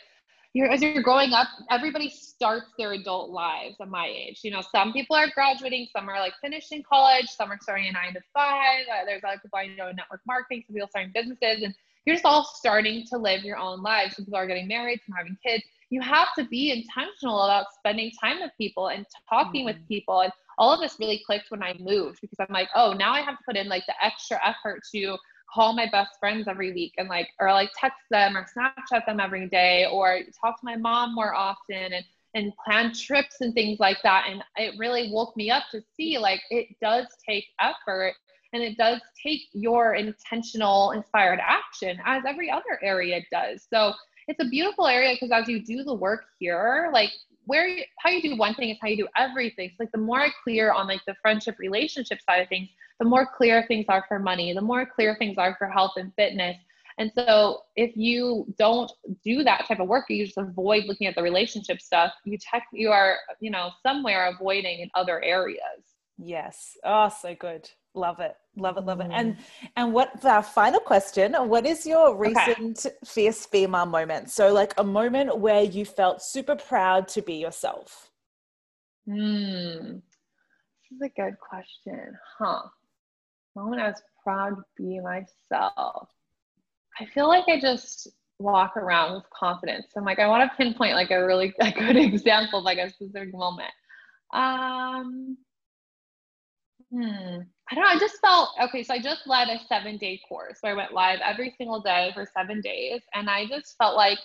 Speaker 2: you're as you're growing up everybody starts their adult lives at my age. You know some people are graduating some are like finishing college some are starting a nine to five uh, there's other people i know in network marketing some people starting businesses and you're just all starting to live your own lives. Some people are getting married some having kids. You have to be intentional about spending time with people and talking mm-hmm. with people and all of this really clicked when I moved because I'm like, oh, now I have to put in like the extra effort to call my best friends every week and like, or like text them or Snapchat them every day or talk to my mom more often and, and plan trips and things like that. And it really woke me up to see like it does take effort and it does take your intentional, inspired action as every other area does. So it's a beautiful area because as you do the work here, like where you, how you do one thing is how you do everything. So like the more clear on like the friendship relationship side of things, the more clear things are for money, the more clear things are for health and fitness. And so if you don't do that type of work, you just avoid looking at the relationship stuff, you tech you are, you know, somewhere avoiding in other areas.
Speaker 1: Yes. Oh, so good. Love it. Love it. Love it. And mm. and what our final question, what is your recent okay. fierce female moment? So like a moment where you felt super proud to be yourself.
Speaker 2: Hmm. This is a good question. Huh. Moment I was proud to be myself. I feel like I just walk around with confidence. I'm like, I want to pinpoint like a really a good example of like a specific moment. Um Hmm. I don't know. I just felt okay. So I just led a seven day course where I went live every single day for seven days. And I just felt like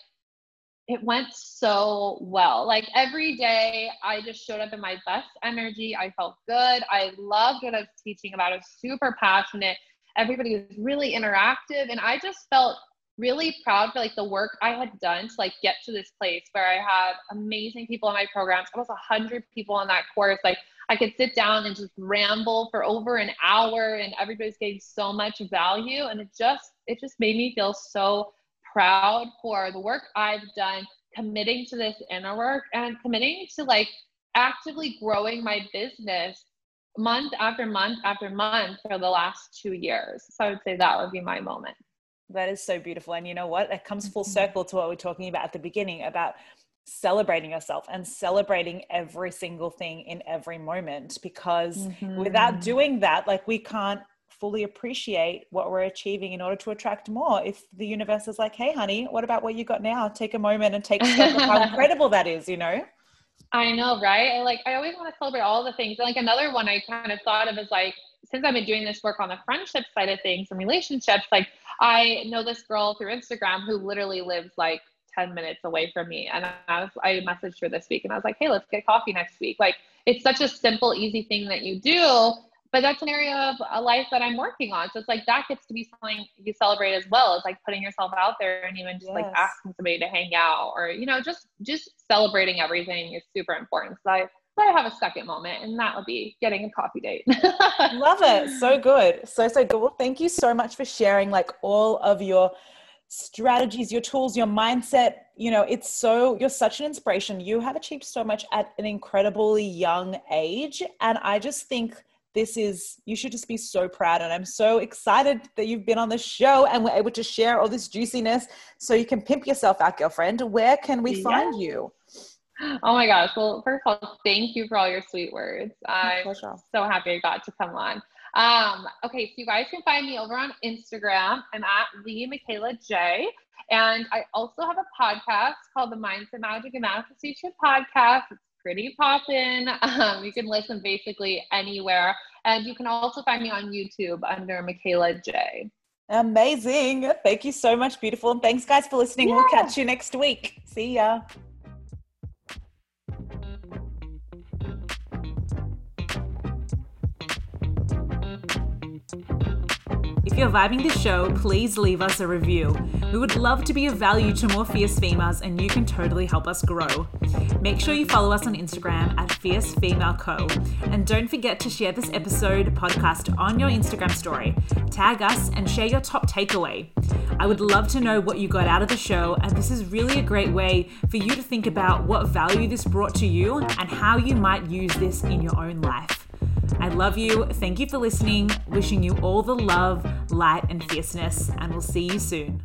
Speaker 2: it went so well. Like every day, I just showed up in my best energy. I felt good. I loved what I was teaching about. I was super passionate. Everybody was really interactive. And I just felt really proud for like the work I had done to like get to this place where I had amazing people in my programs. Almost a hundred people in that course. Like I could sit down and just ramble for over an hour and everybody's getting so much value. And it just, it just made me feel so proud for the work I've done, committing to this inner work and committing to like actively growing my business month after month after month for the last two years. So I would say that would be my moment.
Speaker 1: That is so beautiful. And you know what? It comes full mm-hmm. circle to what we we're talking about at the beginning about celebrating yourself and celebrating every single thing in every moment because mm-hmm. without doing that like we can't fully appreciate what we're achieving in order to attract more. If the universe is like hey honey what about what you got now? Take a moment and take stock of how incredible that is you know?
Speaker 2: I know right? I, like i always want to celebrate all the things. Like another one i kind of thought of is like since i've been doing this work on the friendship side of things and relationships like i know this girl through instagram who literally lives like 10 minutes away from me. And I was, I messaged her this week and I was like, hey, let's get coffee next week. Like it's such a simple, easy thing that you do, but that's an area of a life that I'm working on. So it's like that gets to be something you celebrate as well. It's like putting yourself out there and even just yes. like asking somebody to hang out or, you know, just just celebrating everything is super important. So I I have a second moment, and that will be getting a coffee date.
Speaker 1: Love it. So good. So, so good. Well, thank you so much for sharing like all of your strategies, your tools, your mindset. You know, it's so, you're such an inspiration. You have achieved so much at an incredibly young age. And I just think this is, you should just be so proud. And I'm so excited that you've been on the show and we're able to share all this juiciness so you can pimp yourself out, girlfriend. Where can we find you?
Speaker 2: Oh my gosh. Well, first of all, thank you for all your sweet words. I'm so happy I got to come on. Um, okay, so you guys can find me over on Instagram. I'm at the Michaela J. And I also have a podcast called the Mindset Magic and Manifestation Podcast. It's pretty poppin'. Um, you can listen basically anywhere. And you can also find me on YouTube under Michaela J.
Speaker 1: Amazing. Thank you so much, beautiful. And thanks, guys, for listening. Yeah. We'll catch you next week. See ya. If you're vibing the show, please leave us a review. We would love to be of value to more fierce females, and you can totally help us grow. Make sure you follow us on Instagram at Fierce Female Co. And don't forget to share this episode podcast on your Instagram story. Tag us and share your top takeaway. I would love to know what you got out of the show, and this is really a great way for you to think about what value this brought to you and how you might use this in your own life. I love you. Thank you for listening. Wishing you all the love, light, and fierceness, and we'll see you soon.